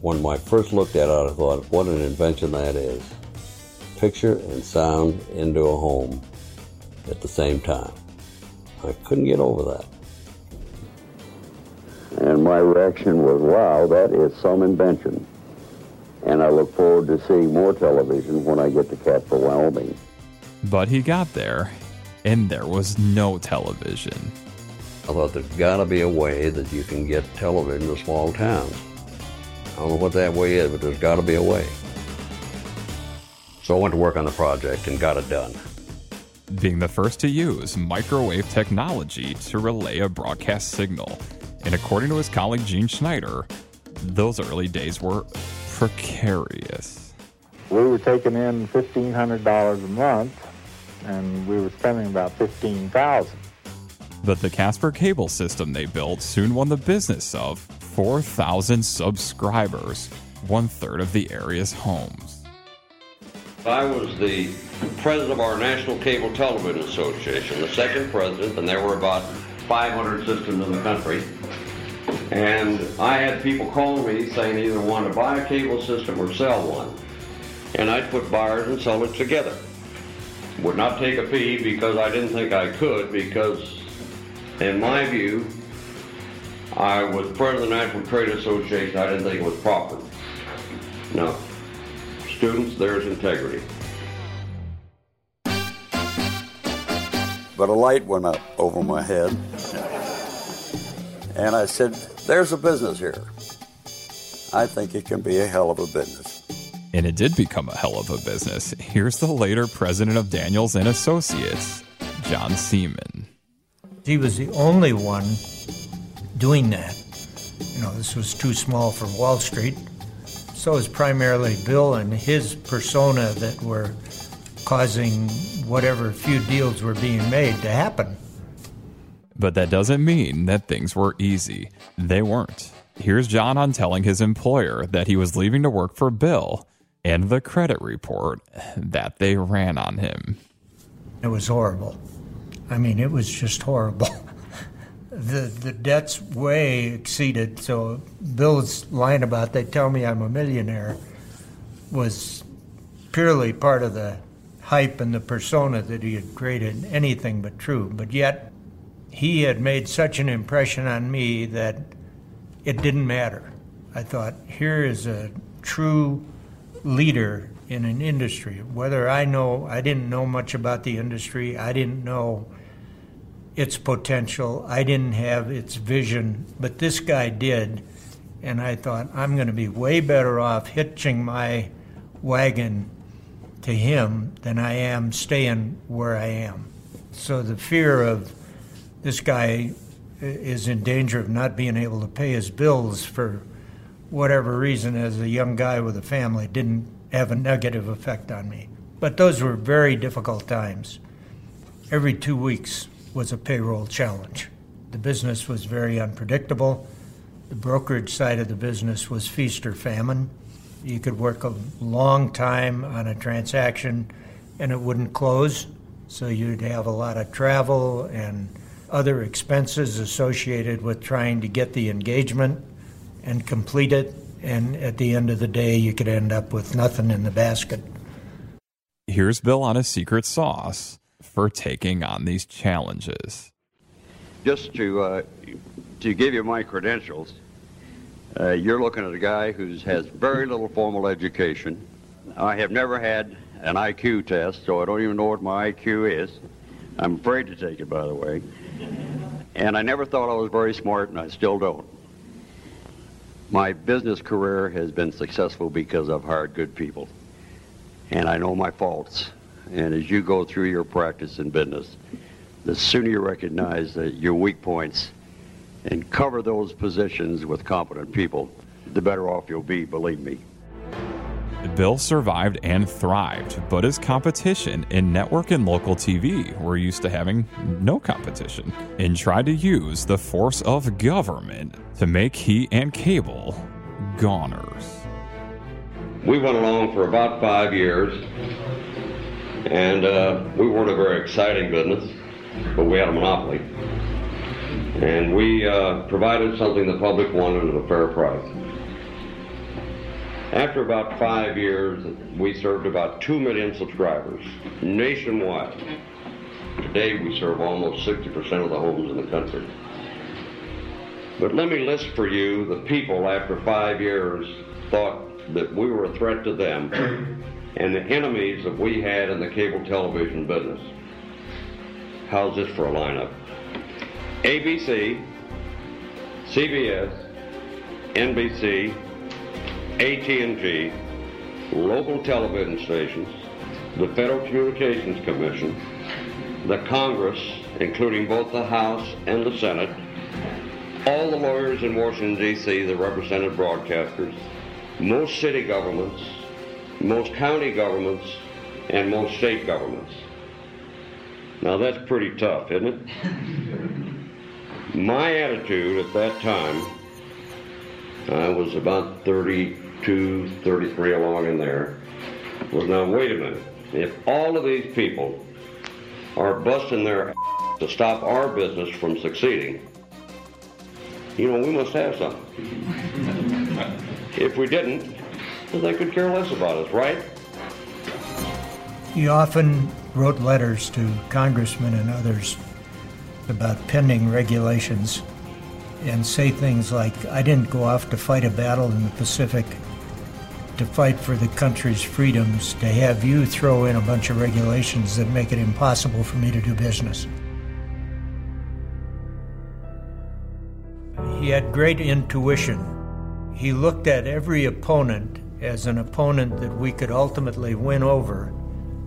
S12: when I first looked at it, I thought, what an invention that is. Picture and sound into a home at the same time. I couldn't get over that. And my reaction was, wow, that is some invention. and I look forward to seeing more television when I get to Casper, Wyoming.
S10: But he got there, and there was no television.
S12: I thought there's got to be a way that you can get television to small towns. I don't know what that way is, but there's got to be a way. So I went to work on the project and got it done.
S10: Being the first to use microwave technology to relay a broadcast signal. And according to his colleague Gene Schneider, those early days were precarious.
S15: We were taking in $1,500 a month, and we were spending about 15000
S10: But the Casper cable system they built soon won the business of 4,000 subscribers, one third of the area's homes.
S11: I was the president of our National Cable Television Association, the second president, and there were about 500 systems in the country. And I had people call me saying either want to buy a cable system or sell one. And I'd put buyers and sellers together. Would not take a fee because I didn't think I could because in my view, I was president of the National Trade Association. I didn't think it was proper. No. Students, there's integrity.
S12: But a light went up over my head, and I said, There's a business here. I think it can be a hell of a business.
S10: And it did become a hell of a business. Here's the later president of Daniels and Associates, John Saeman.
S14: He was the only one doing that. You know, this was too small for Wall Street. So it was primarily Bill and his persona that were causing whatever few deals were being made to happen.
S10: But that doesn't mean that things were easy. They weren't. Here's John on telling his employer that he was leaving to work for Bill and the credit report that they ran on him.
S14: It was horrible. I mean, it was just horrible. [laughs] the the debts way exceeded. So Bill's line about they tell me I'm a millionaire was purely part of the hype and the persona that he had created. Anything but true. But yet he had made such an impression on me that it didn't matter. I thought here is a true leader in an industry. Whether I know, I didn't know much about the industry. I didn't know its potential. I didn't have its vision, but this guy did. And I thought, I'm going to be way better off hitching my wagon to him than I am staying where I am. So the fear of this guy uh, is in danger of not being able to pay his bills for whatever reason as a young guy with a family didn't have a negative effect on me. But those were very difficult times. Every two weeks was a payroll challenge. The business was very unpredictable. The brokerage side of the business was feast or famine. You could work a long time on a transaction and it wouldn't close, so you'd have a lot of travel and other expenses associated with trying to get the engagement and complete it. And at the end of the day, you could end up with nothing in the basket.
S10: Here's Bill on his secret sauce for taking on these challenges.
S12: Just to uh, to give you my credentials, uh, you're looking at a guy who has very little formal education. I have never had an IQ test, so I don't even know what my IQ is. I'm afraid to take it, by the way. And I never thought I was very smart, and I still don't. My business career has been successful because I've hired good people. And I know my faults. And as you go through your practice in business, the sooner you recognize that your weak points and cover those positions with competent people, the better off you'll be, believe me.
S10: Bill survived and thrived, but his competition in network and local TV were used to having no competition and tried to use the force of government to make he and cable goners.
S11: We went along for about five years, and uh, we weren't a very exciting business, but we had a monopoly. And we uh, provided something the public wanted at a fair price. After about five years, we served about 2 million subscribers nationwide. Today, we serve almost 60% of the homes in the country. But let me list for you the people after five years thought that we were a threat to them and the enemies that we had in the cable television business. How's this for a lineup? ABC, CBS, NBC, AT&T, local television stations, the Federal Communications Commission, the Congress, including both the House and the Senate, all the lawyers in Washington, D.C. that represented broadcasters, most city governments, most county governments, and most state governments. Now that's pretty tough, isn't it? My attitude at that time, I was about 32, 33 along in there, was now wait a minute. If all of these people are busting their ass to stop our business from succeeding, you know, we must have something. if we didn't, they could care less about us, right?
S14: He often wrote letters to congressmen and others about pending regulations and say things like, I didn't go off to fight a battle in the Pacific to fight for the country's freedoms, to have you throw in a bunch of regulations that make it impossible for me to do business. He had great intuition. He looked at every opponent as an opponent that we could ultimately win over,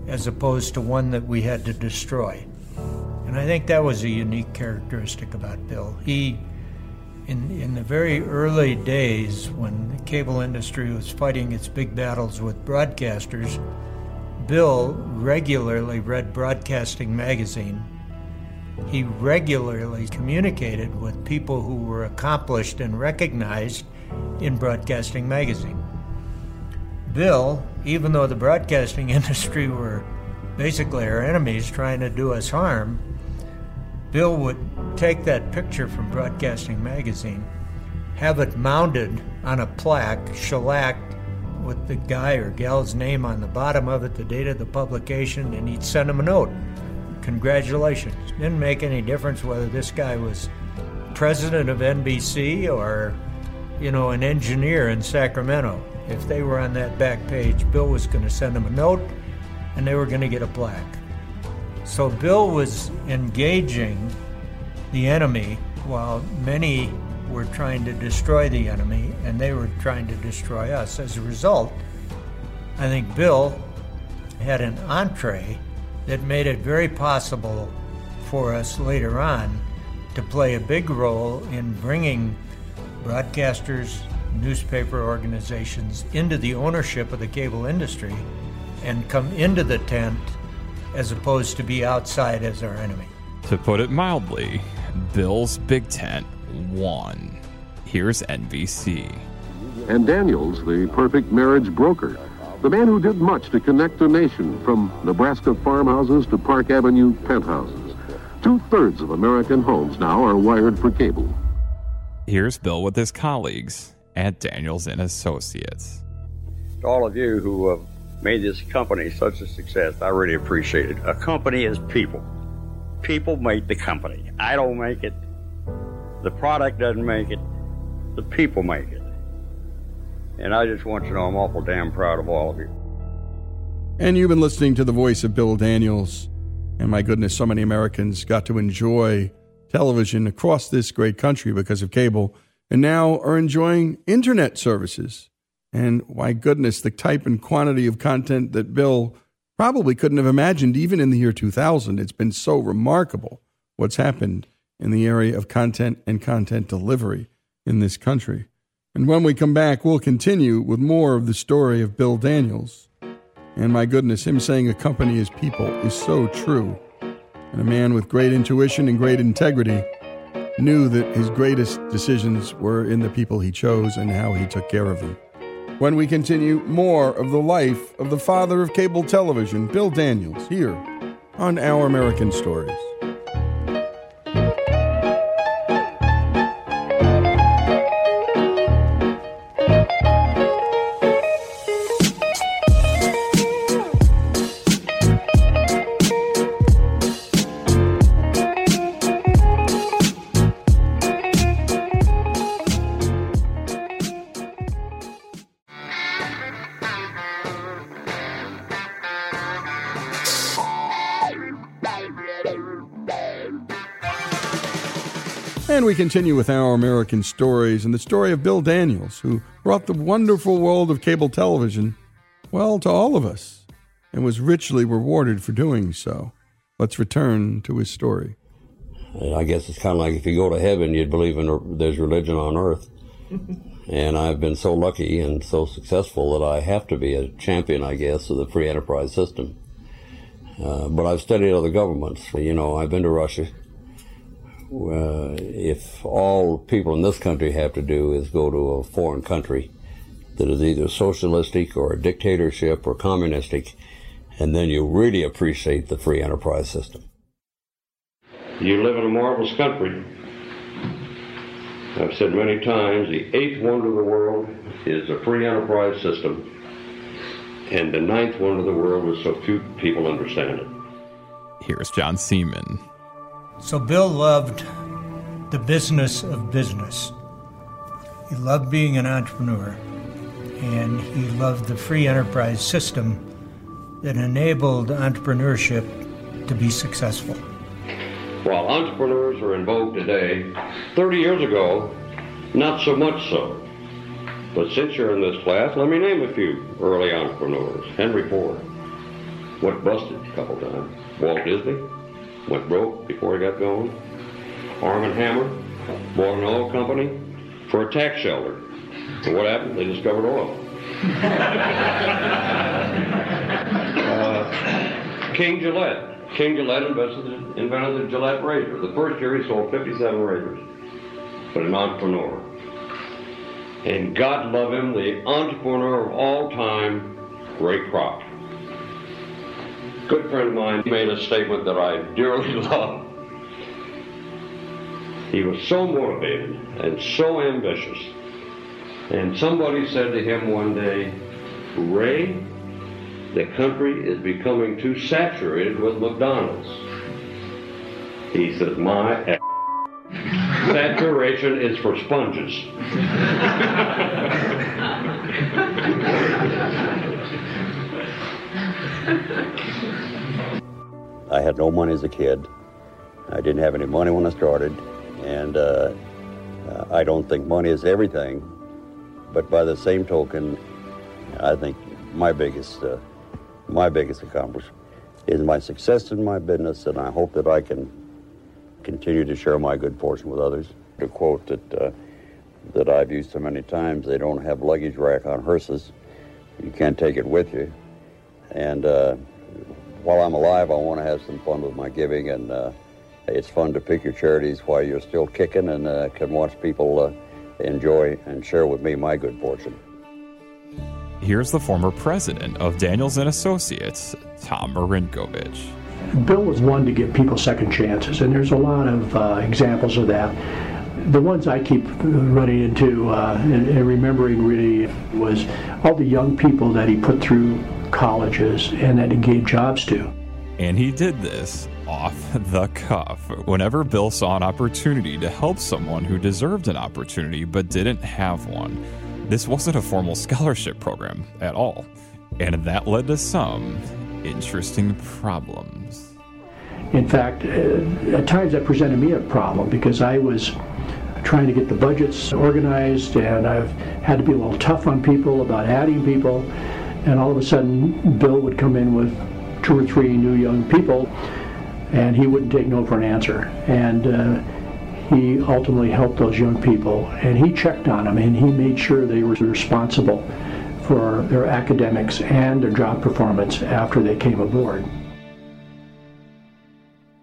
S14: as opposed to one that we had to destroy. And I think that was a unique characteristic about Bill. He, in, in the very early days when the cable industry was fighting its big battles with broadcasters, Bill regularly read Broadcasting Magazine he regularly communicated with people who were accomplished and recognized in Broadcasting Magazine. Bill, even though the broadcasting [laughs] industry were basically our enemies trying to do us harm, Bill would take that picture from Broadcasting Magazine, have it mounted on a plaque, shellacked with the guy or gal's name on the bottom of it, the date of the publication, and he'd send him a note congratulations. Didn't make any difference whether this guy was president of NBC or, you know, an engineer in Sacramento. If they were on that back page, Bill was going to send them a note and they were going to get a plaque. So Bill was engaging the enemy while many were trying to destroy the enemy and they were trying to destroy us. As a result, I think Bill had an entree that made it very possible for us later on to play a big role in bringing broadcasters, newspaper organizations into the ownership of the cable industry and come into the tent as opposed to be outside as our enemy.
S10: To put it mildly, Bill's Big Tent won. Here's NBC.
S16: And Daniels, the perfect marriage broker the man who did much to connect the nation from Nebraska farmhouses to Park Avenue penthouses. Two thirds of American homes now are wired for cable.
S10: Here's Bill with his colleagues at Daniels and Associates.
S12: To all of you who have made this company such a success, I really appreciate it. A company is people. People make the company. I don't make it. The product doesn't make it. The people make it. And I just want you to know I'm awful damn proud of all of you.
S1: And you've been listening to the voice of Bill Daniels. And my goodness, so many Americans got to enjoy television across this great country because of cable and now are enjoying internet services. And my goodness, the type and quantity of content that Bill probably couldn't have imagined even in the year 2000. It's been so remarkable what's happened in the area of content and content delivery in this country. And when we come back, we'll continue with more of the story of Bill Daniels. And my goodness, him saying a company is people is so true. And a man with great intuition and great integrity knew that his greatest decisions were in the people he chose and how he took care of them. When we continue more of the life of the father of cable television, Bill Daniels, here on Our American Stories. We continue with our American stories and the story of Bill Daniels, who brought the wonderful world of cable television, well, to all of us, and was richly rewarded for doing so. Let's return to his story.
S12: I guess it's kind of like if you go to heaven, you'd believe in there's religion on earth. [laughs] and I've been so lucky and so successful that I have to be a champion, I guess, of the free enterprise system. Uh, but I've studied other governments. You know, I've been to Russia. Uh, if all people in this country have to do is go to a foreign country that is either socialistic or a dictatorship or communistic, and then you really appreciate the free enterprise system.
S11: You live in a marvelous country. I've said many times the eighth wonder of the world is the free enterprise system, and the ninth wonder of the world is so few people understand it.
S10: Here's John Saeman.
S14: So Bill loved the business of business. He loved being an entrepreneur, and he loved the free enterprise system that enabled entrepreneurship to be successful.
S11: While entrepreneurs are in vogue today, 30 years ago, not so much so. But since you're in this class, let me name a few early entrepreneurs. Henry Ford went busted a couple times. Walt Disney went broke before he got going. Arm & Hammer bought an oil company for a tax shelter. And what happened? They discovered oil. [laughs] uh, King Gillette King Gillette invested, invented the Gillette razor. The first year he sold 57 razors, but an entrepreneur. And God love him, the entrepreneur of all time, Ray Kroc. Good friend of mine made a statement that I dearly [laughs] love. He was so motivated and so ambitious. And somebody said to him one day, Ray, the country is becoming too saturated with McDonald's. He says, my [laughs] saturation is for sponges. [laughs]
S12: I had no money as a kid. I didn't have any money when I started, and uh, I don't think money is everything. But by the same token, I think my biggest uh, my biggest accomplishment is my success in my business, and I hope that I can continue to share my good fortune with others. A quote that uh, that I've used so many times: "They don't have luggage rack on hearses. You can't take it with you." And uh, while I'm alive, I want to have some fun with my giving, and uh, it's fun to pick your charities while you're still kicking, and uh, can watch people uh, enjoy and share with me my good fortune.
S10: Here's the former president of Daniels and Associates, Tom Marinkovich.
S17: Bill was one to give people second chances, and there's a lot of uh, examples of that. The ones I keep running into uh, and, and remembering really was all the young people that he put through colleges and that he gave jobs to.
S10: And he did this off the cuff. Whenever Bill saw an opportunity to help someone who deserved an opportunity but didn't have one, this wasn't a formal scholarship program at all, and that led to some interesting problems.
S17: In fact, uh, at times that presented me a problem because I was trying to get the budgets organized and I've had to be a little tough on people about adding people. And all of a sudden, Bill would come in with two or three new young people and he wouldn't take no for an answer. And uh, he ultimately helped those young people and he checked on them and he made sure they were responsible for their academics and their job performance after they came aboard.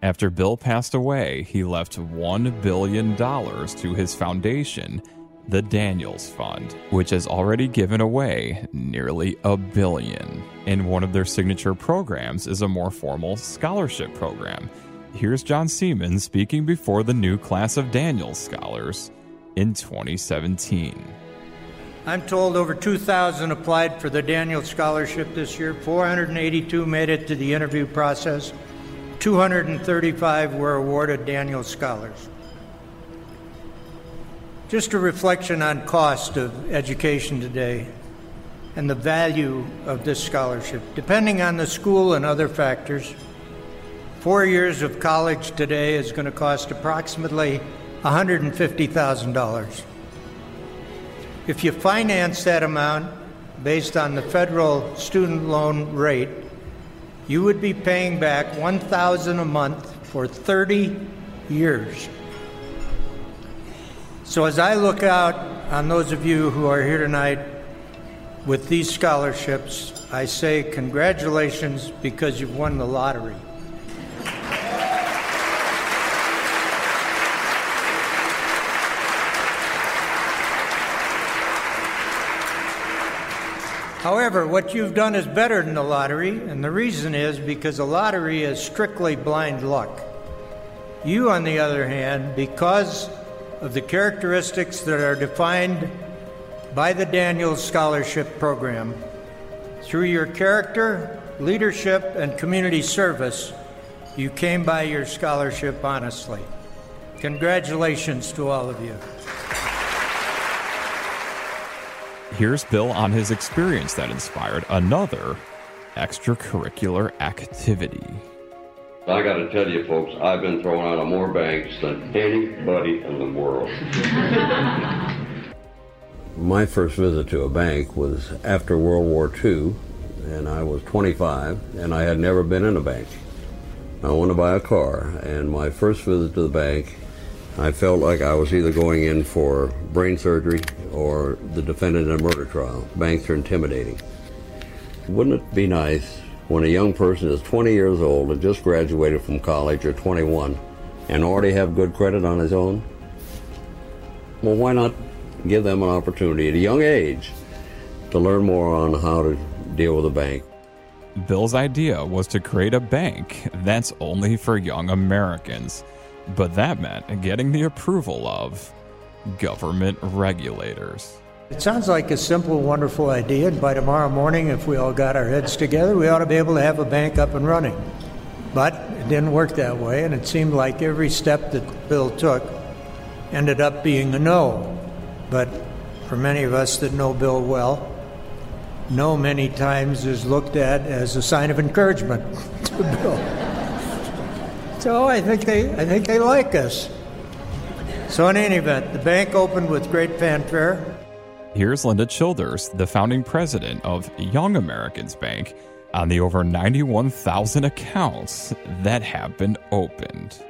S10: After Bill passed away, he left $1 billion to his foundation, the Daniels Fund, which has already given away nearly a billion. And one of their signature programs is a more formal scholarship program Here's John Saeman speaking before the new class of Daniels scholars in 2017.
S14: I'm told over 2,000 applied for the Daniels Scholarship this year. 482 made it to the interview process. 235 were awarded Daniel Scholars. Just a reflection on cost of education today and the value of this scholarship. Depending on the school and other factors, Four years of college today is going to cost approximately $150,000. If you finance that amount based on the federal student loan rate, you would be paying back 1000 a month for 30 years. So as I look out on those of you who are here tonight with these scholarships, I say congratulations because you've won the lottery. However, what you've done is better than the lottery, and the reason is because the lottery is strictly blind luck. You, on the other hand, because of the characteristics that are defined by the Daniels Scholarship Program, through your character, leadership, and community service, you came by your scholarship honestly. Congratulations to all of you.
S10: Here's Bill on his experience that inspired another extracurricular activity.
S11: I got to tell you, folks, I've been thrown out of more banks than anybody in the world. [laughs]
S12: My first visit to a bank was after World War II, and I was 25, and I had never been in a bank. I wanted to buy a car, and my first visit to the bank, I felt like I was either going in for brain surgery or the defendant in a murder trial. Banks are intimidating. Wouldn't it be nice when a young person is 20 years old and just graduated from college or 21 and already have good credit on his own? Well, why not give them an opportunity at a young age to learn more on how to deal with a bank?
S10: Bill's idea was to create a bank that's only for young Americans. But that meant getting the approval of government regulators.
S14: It sounds like a simple, wonderful idea, and by tomorrow morning, if we all got our heads together, we ought to be able to have a bank up and running. But it didn't work that way, and it seemed like every step that Bill took ended up being a no. But for many of us that know Bill well, no many times is looked at as a sign of encouragement [laughs] to Bill. So I think they, I think they like us. So in any event, the bank opened with great fanfare.
S10: Here's Linda Childers, the founding president of Young Americans Bank, on the over 91,000 accounts that have been opened.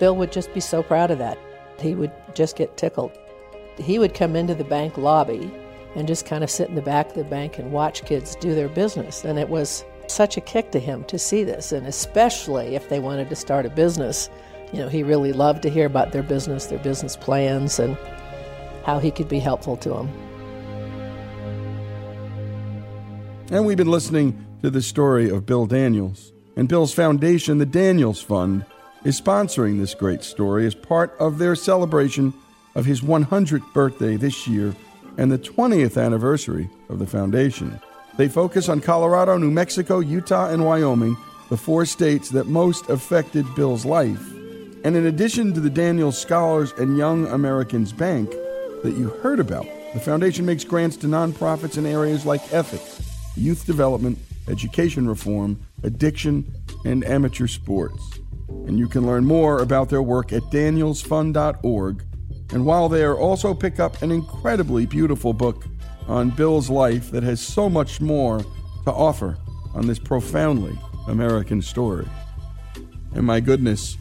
S18: Bill would just be so proud of that. He would just get tickled. He would come into the bank lobby and just kind of sit in the back of the bank and watch kids do their business. And it was such a kick to him to see this, and especially if they wanted to start a business. You know, he really loved to hear about their business, their business plans, and how he could be helpful to them.
S1: And we've been listening to the story of Bill Daniels. And Bill's foundation, the Daniels Fund, is sponsoring this great story as part of their celebration of his 100th birthday this year and the 20th anniversary of the foundation. They focus on Colorado, New Mexico, Utah, and Wyoming, the four states that most affected Bill's life. And in addition to the Daniels Scholars and Young Americans Bank that you heard about, the foundation makes grants to nonprofits in areas like ethics, youth development, education reform, addiction, and amateur sports. And you can learn more about their work at danielsfund.org. And while there, also pick up an incredibly beautiful book on Bill's life that has so much more to offer on this profoundly American story. And my goodness,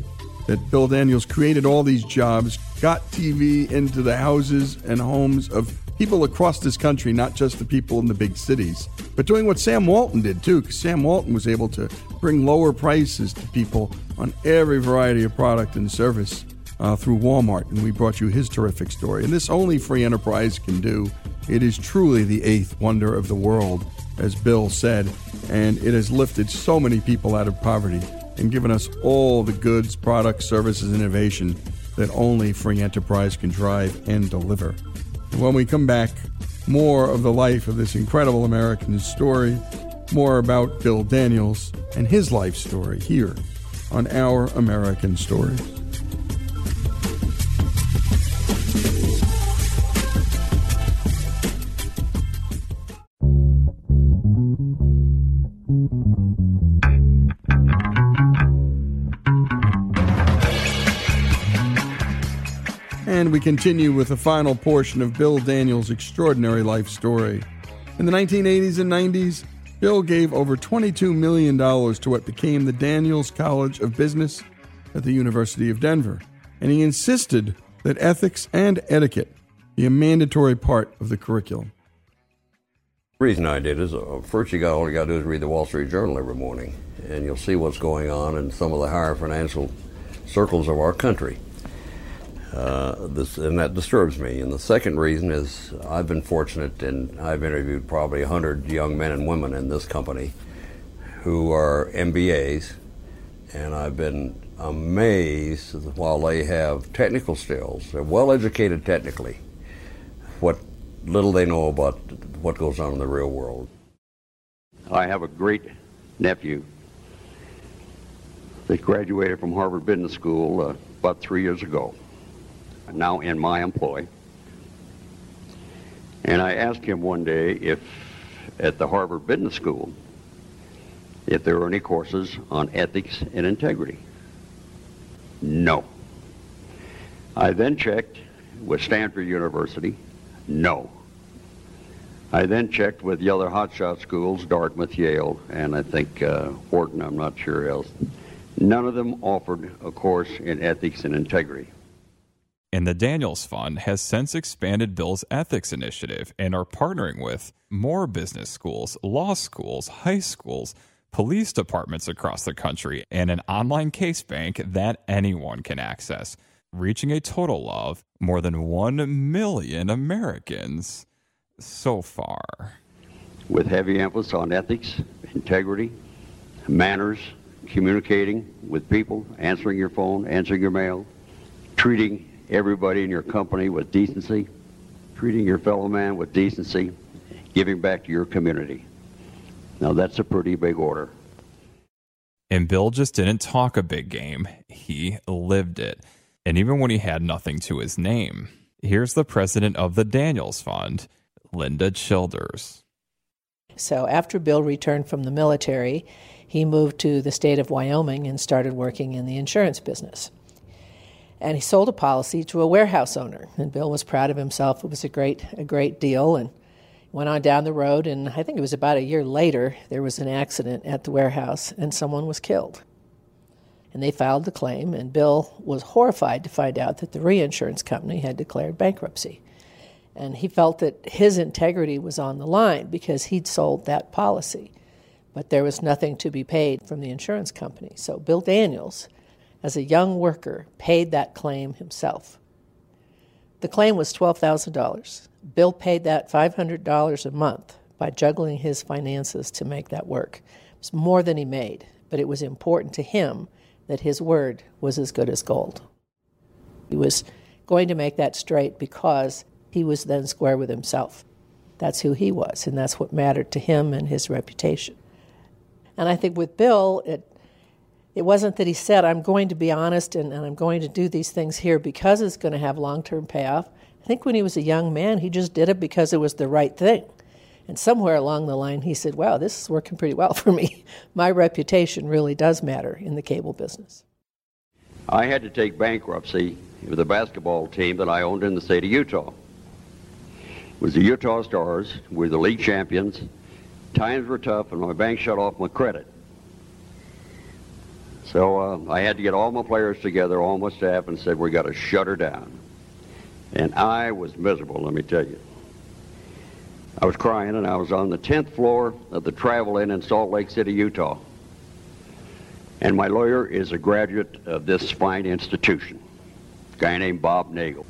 S1: that Bill Daniels created all these jobs, got TV into the houses and homes of people across this country, not just the people in the big cities, but doing what Sam Walton did too, because Sam Walton was able to bring lower prices to people on every variety of product and service uh, through Walmart. And we brought you his terrific story. And this only free enterprise can do. It is truly the eighth wonder of the world, as Bill said, and it has lifted so many people out of poverty and given us all the goods, products, services, innovation that only free enterprise can drive and deliver. And when we come back, more of the life of this incredible American story, more about Bill Daniels and his life story here on Our American Stories. We continue with the final portion of Bill Daniels' extraordinary life story. In the 1980s and 90s, Bill gave over $22 million to what became the Daniels College of Business at the University of Denver, and he insisted that ethics and etiquette be a mandatory part of the curriculum.
S19: The reason I did is uh, first you got all you got to do is read the Wall Street Journal every morning, and you'll see what's going on in some of the higher financial circles of our country. Uh, this, and that disturbs me. And the second reason is I've been fortunate, and I've interviewed probably 100 young men and women in this company who are MBAs, and I've been amazed while they have technical skills, they're well educated technically, what little they know about what goes on in the real world.
S12: I have a great nephew that graduated from Harvard Business School uh, about three years ago, now in my employ. And I asked him one day if at the Harvard Business School, if there were any courses on ethics and integrity. No. I then checked with Stanford University. No. I then checked with the other hotshot schools, Dartmouth, Yale, and I think uh, Wharton, I'm not sure else. None of them offered a course in ethics and integrity.
S10: And the Daniels Fund has since expanded Bill's ethics initiative and are partnering with more business schools, law schools, high schools, police departments across the country, and an online case bank that anyone can access, reaching a total of more than 1 million Americans so far.
S12: With heavy emphasis on ethics, integrity, manners, communicating with people, answering your phone, answering your mail, treating everybody in your company with decency, treating your fellow man with decency, giving back to your community. Now that's a pretty big order.
S10: And Bill just didn't talk a big game, he lived it. And even when he had nothing to his name. Here's the president of the Daniels Fund, Linda Childers.
S18: So after Bill returned from the military, he moved to the state of Wyoming and started working in the insurance business. And he sold a policy to a warehouse owner, and Bill was proud of himself. It was a great, a great deal, and went on down the road. And I think it was about a year later there was an accident at the warehouse, and someone was killed. And they filed the claim, and Bill was horrified to find out that the reinsurance company had declared bankruptcy. And he felt that his integrity was on the line because he'd sold that policy. But there was nothing to be paid from the insurance company. So Bill Daniels, as a young worker, paid that claim himself. The claim was $12,000. Bill paid that $500 a month by juggling his finances to make that work. It was more than he made, but it was important to him that his word was as good as gold. He was going to make that straight because he was then square with himself. That's who he was, and that's what mattered to him and his reputation. And I think with Bill, it it wasn't that he said, I'm going to be honest and, and I'm going to do these things here because it's going to have long term payoff. I think when he was a young man, he just did it because it was the right thing. And somewhere along the line, he said, Wow, this is working pretty well [laughs] for me. My reputation really does matter in the cable business.
S12: I had to take bankruptcy with a basketball team that I owned in the state of Utah. It was the Utah Stars. We were the league champions. Times were tough, and my bank shut off my credit. So uh, I had to get all my players together, all my staff, and said, we got to shut her down. And I was miserable, let me tell you. I was crying, and I was on the 10th floor of the Travel Inn in Salt Lake City, Utah. And my lawyer is a graduate of this fine institution, a guy named Bob Nagel.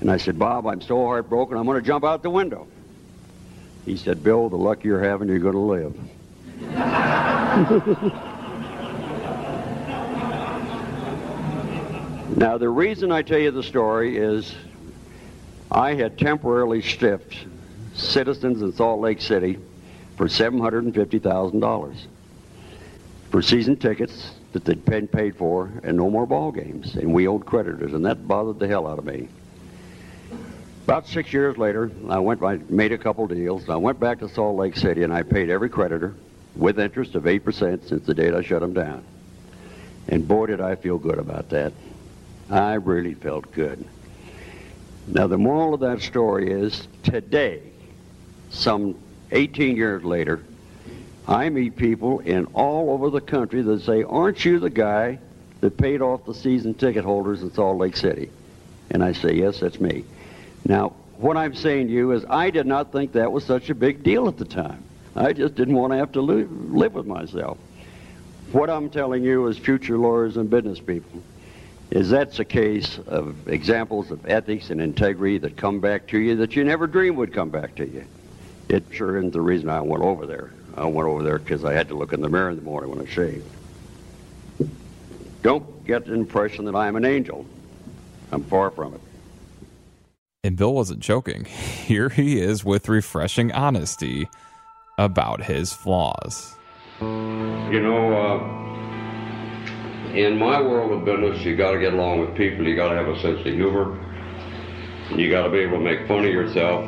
S12: And I said, Bob, I'm so heartbroken, I'm going to jump out the window. He said, Bill, the luck you're having, you're going to live. [laughs] now, the reason I tell you the story is I had temporarily stiffed citizens in Salt Lake City for $750,000 for season tickets that they'd been paid for and no more ball games. And we owed creditors, and that bothered the hell out of me. About six years later, I went. I made a couple deals. I went back to Salt Lake City, and I paid every creditor with interest of eight percent since the date I shut them down. And boy, did I feel good about that. I really felt good. Now, the moral of that story is today, some 18 years later, I meet people in all over the country that say, Aren't you the guy that paid off the season ticket holders in Salt Lake City? And I say, Yes, that's me. Now, what I'm saying to you is, I did not think that was such a big deal at the time. I just didn't want to have to li- live with myself. What I'm telling you is future lawyers and business people is that's a case of examples of ethics and integrity that come back to you that you never dreamed would come back to you. It sure isn't the reason I went over there. I went over there because I had to look in the mirror in the morning when I shaved. Don't get the impression that I'm an angel. I'm far from it.
S10: And Bill wasn't joking. [laughs] Here he is with refreshing honesty about his flaws.
S11: You know, uh, in my world of business, you got to get along with people. You got to have a sense of humor. You got to be able to make fun of yourself.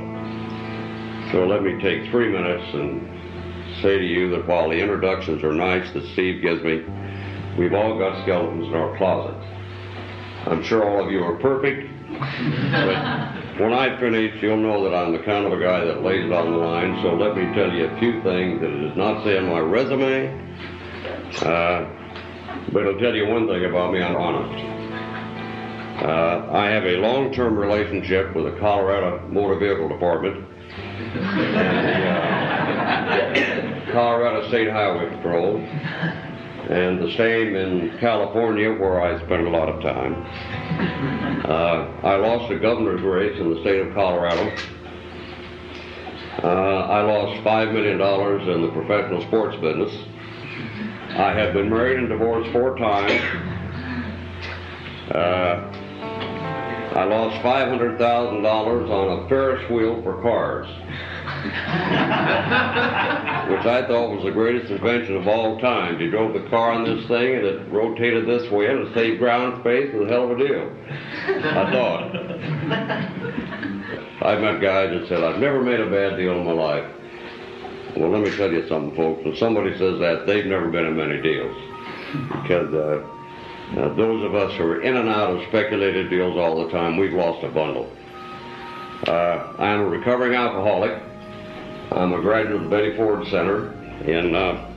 S11: So let me take three minutes and say to you that while the introductions are nice that Steve gives me, we've all got skeletons in our closet. I'm sure all of you are perfect, but when I finish, you'll know that I'm the kind of a guy that lays it on the line. So let me tell you a few things that it does not say on my resume, uh, but it'll tell you one thing about me. I'm honest. Uh, I have a long-term relationship with the Colorado Motor Vehicle Department and the uh, Colorado State Highway Patrol, and the same in California, where I spent a lot of time. Uh, I lost the governor's race in the state of Colorado. Uh, I lost $5 million in the professional sports business. I have been married and divorced four times. Uh, I lost $500,000 on a Ferris wheel for cars, which I thought was the greatest invention of all time. You drove the car on this thing and it rotated this way and it saved ground space. It was a hell of a deal. I thought. [laughs] I've met guys that said, I've never made a bad deal in my life. Well, let me tell you something, folks. When somebody says that, they've never been in many deals. Because uh, uh, those of us who are in and out of speculative deals all the time, we've lost a bundle. Uh, I'm a recovering alcoholic. I'm a graduate of the Betty Ford Center in uh,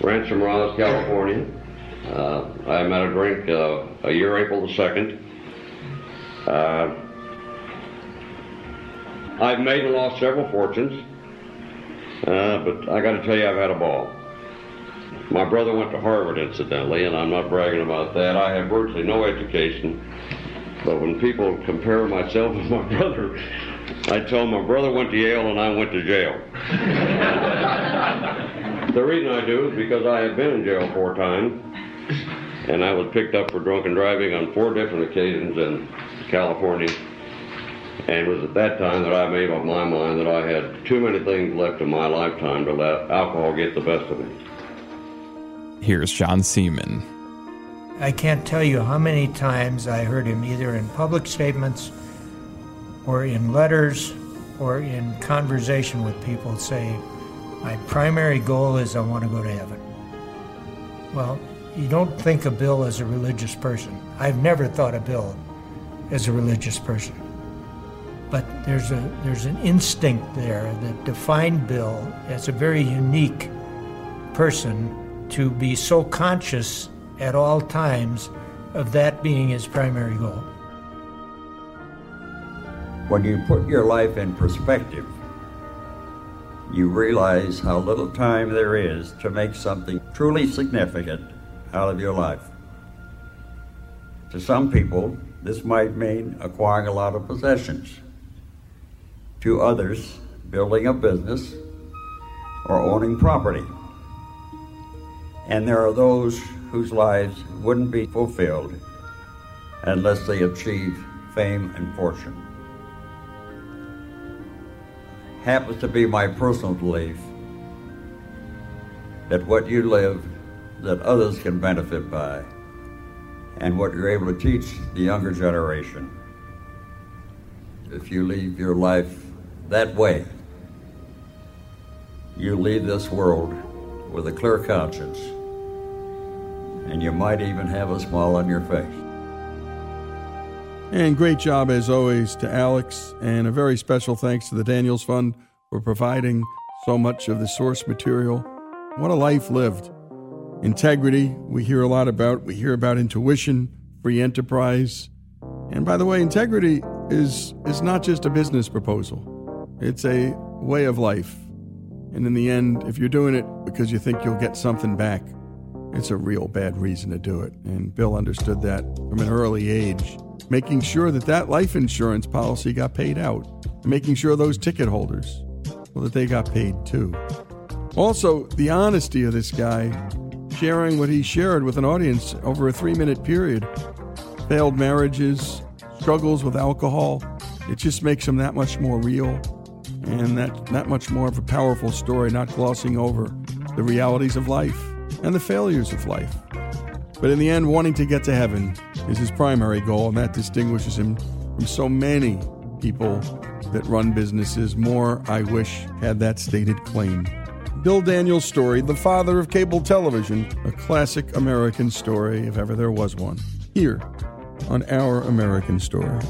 S11: Rancho Mirage, California. Uh, I met a drink uh, a year April the 2nd. Uh, I've made and lost several fortunes, uh, but I got to tell you, I've had a ball. My brother went to Harvard, incidentally, and I'm not bragging about that. I have virtually no education, but when people compare myself with my [laughs] brother, I tell them my brother went to Yale and I went to jail. [laughs] the reason I do is because I have been in jail four times, and I was picked up for drunken driving on four different occasions in California. And it was at that time that I made up my mind that I had too many things left in my lifetime to let alcohol get the best of me.
S10: Here's John Saeman.
S14: I can't tell you how many times I heard him either in public statements or in letters or in conversation with people say, My primary goal is I want to go to heaven. Well, you don't think of Bill as a religious person. I've never thought of Bill as a religious person. But there's a there's an instinct there that defined Bill as a very unique person to be so conscious at all times of that being his primary goal.
S12: When you put your life in perspective, you realize how little time there is to make something truly significant out of your life. To some people, this might mean acquiring a lot of possessions. To others, building a business or owning property. And there are those whose lives wouldn't be fulfilled unless they achieve fame and fortune. Happens to be my personal belief that what you live, that others can benefit by, and what you're able to teach the younger generation. If you leave your life that way, you leave this world with a clear conscience and you might even have a smile on your face.
S1: And great job, as always, to Alex, and a very special thanks to the Daniels Fund for providing so much of the source material. What a life lived. Integrity, we hear a lot about. We hear about intuition, free enterprise. And by the way, integrity is, is not just a business proposal, it's a way of life. And in the end, if you're doing it because you think you'll get something back, it's a real bad reason to do it. And Bill understood that from an early age, making sure that that life insurance policy got paid out, making sure those ticket holders, well, that they got paid too. Also, the honesty of this guy, sharing what he shared with an audience over a three minute period, failed marriages, struggles with alcohol, it just makes him that much more real and that, that much more of a powerful story, not glossing over the realities of life and the failures of life. But in the end, wanting to get to heaven is his primary goal, and that distinguishes him from so many people that run businesses. More, I wish, had that stated claim. Bill Daniels' story, The Father of Cable Television, a classic American story, if ever there was one, here on Our American Stories.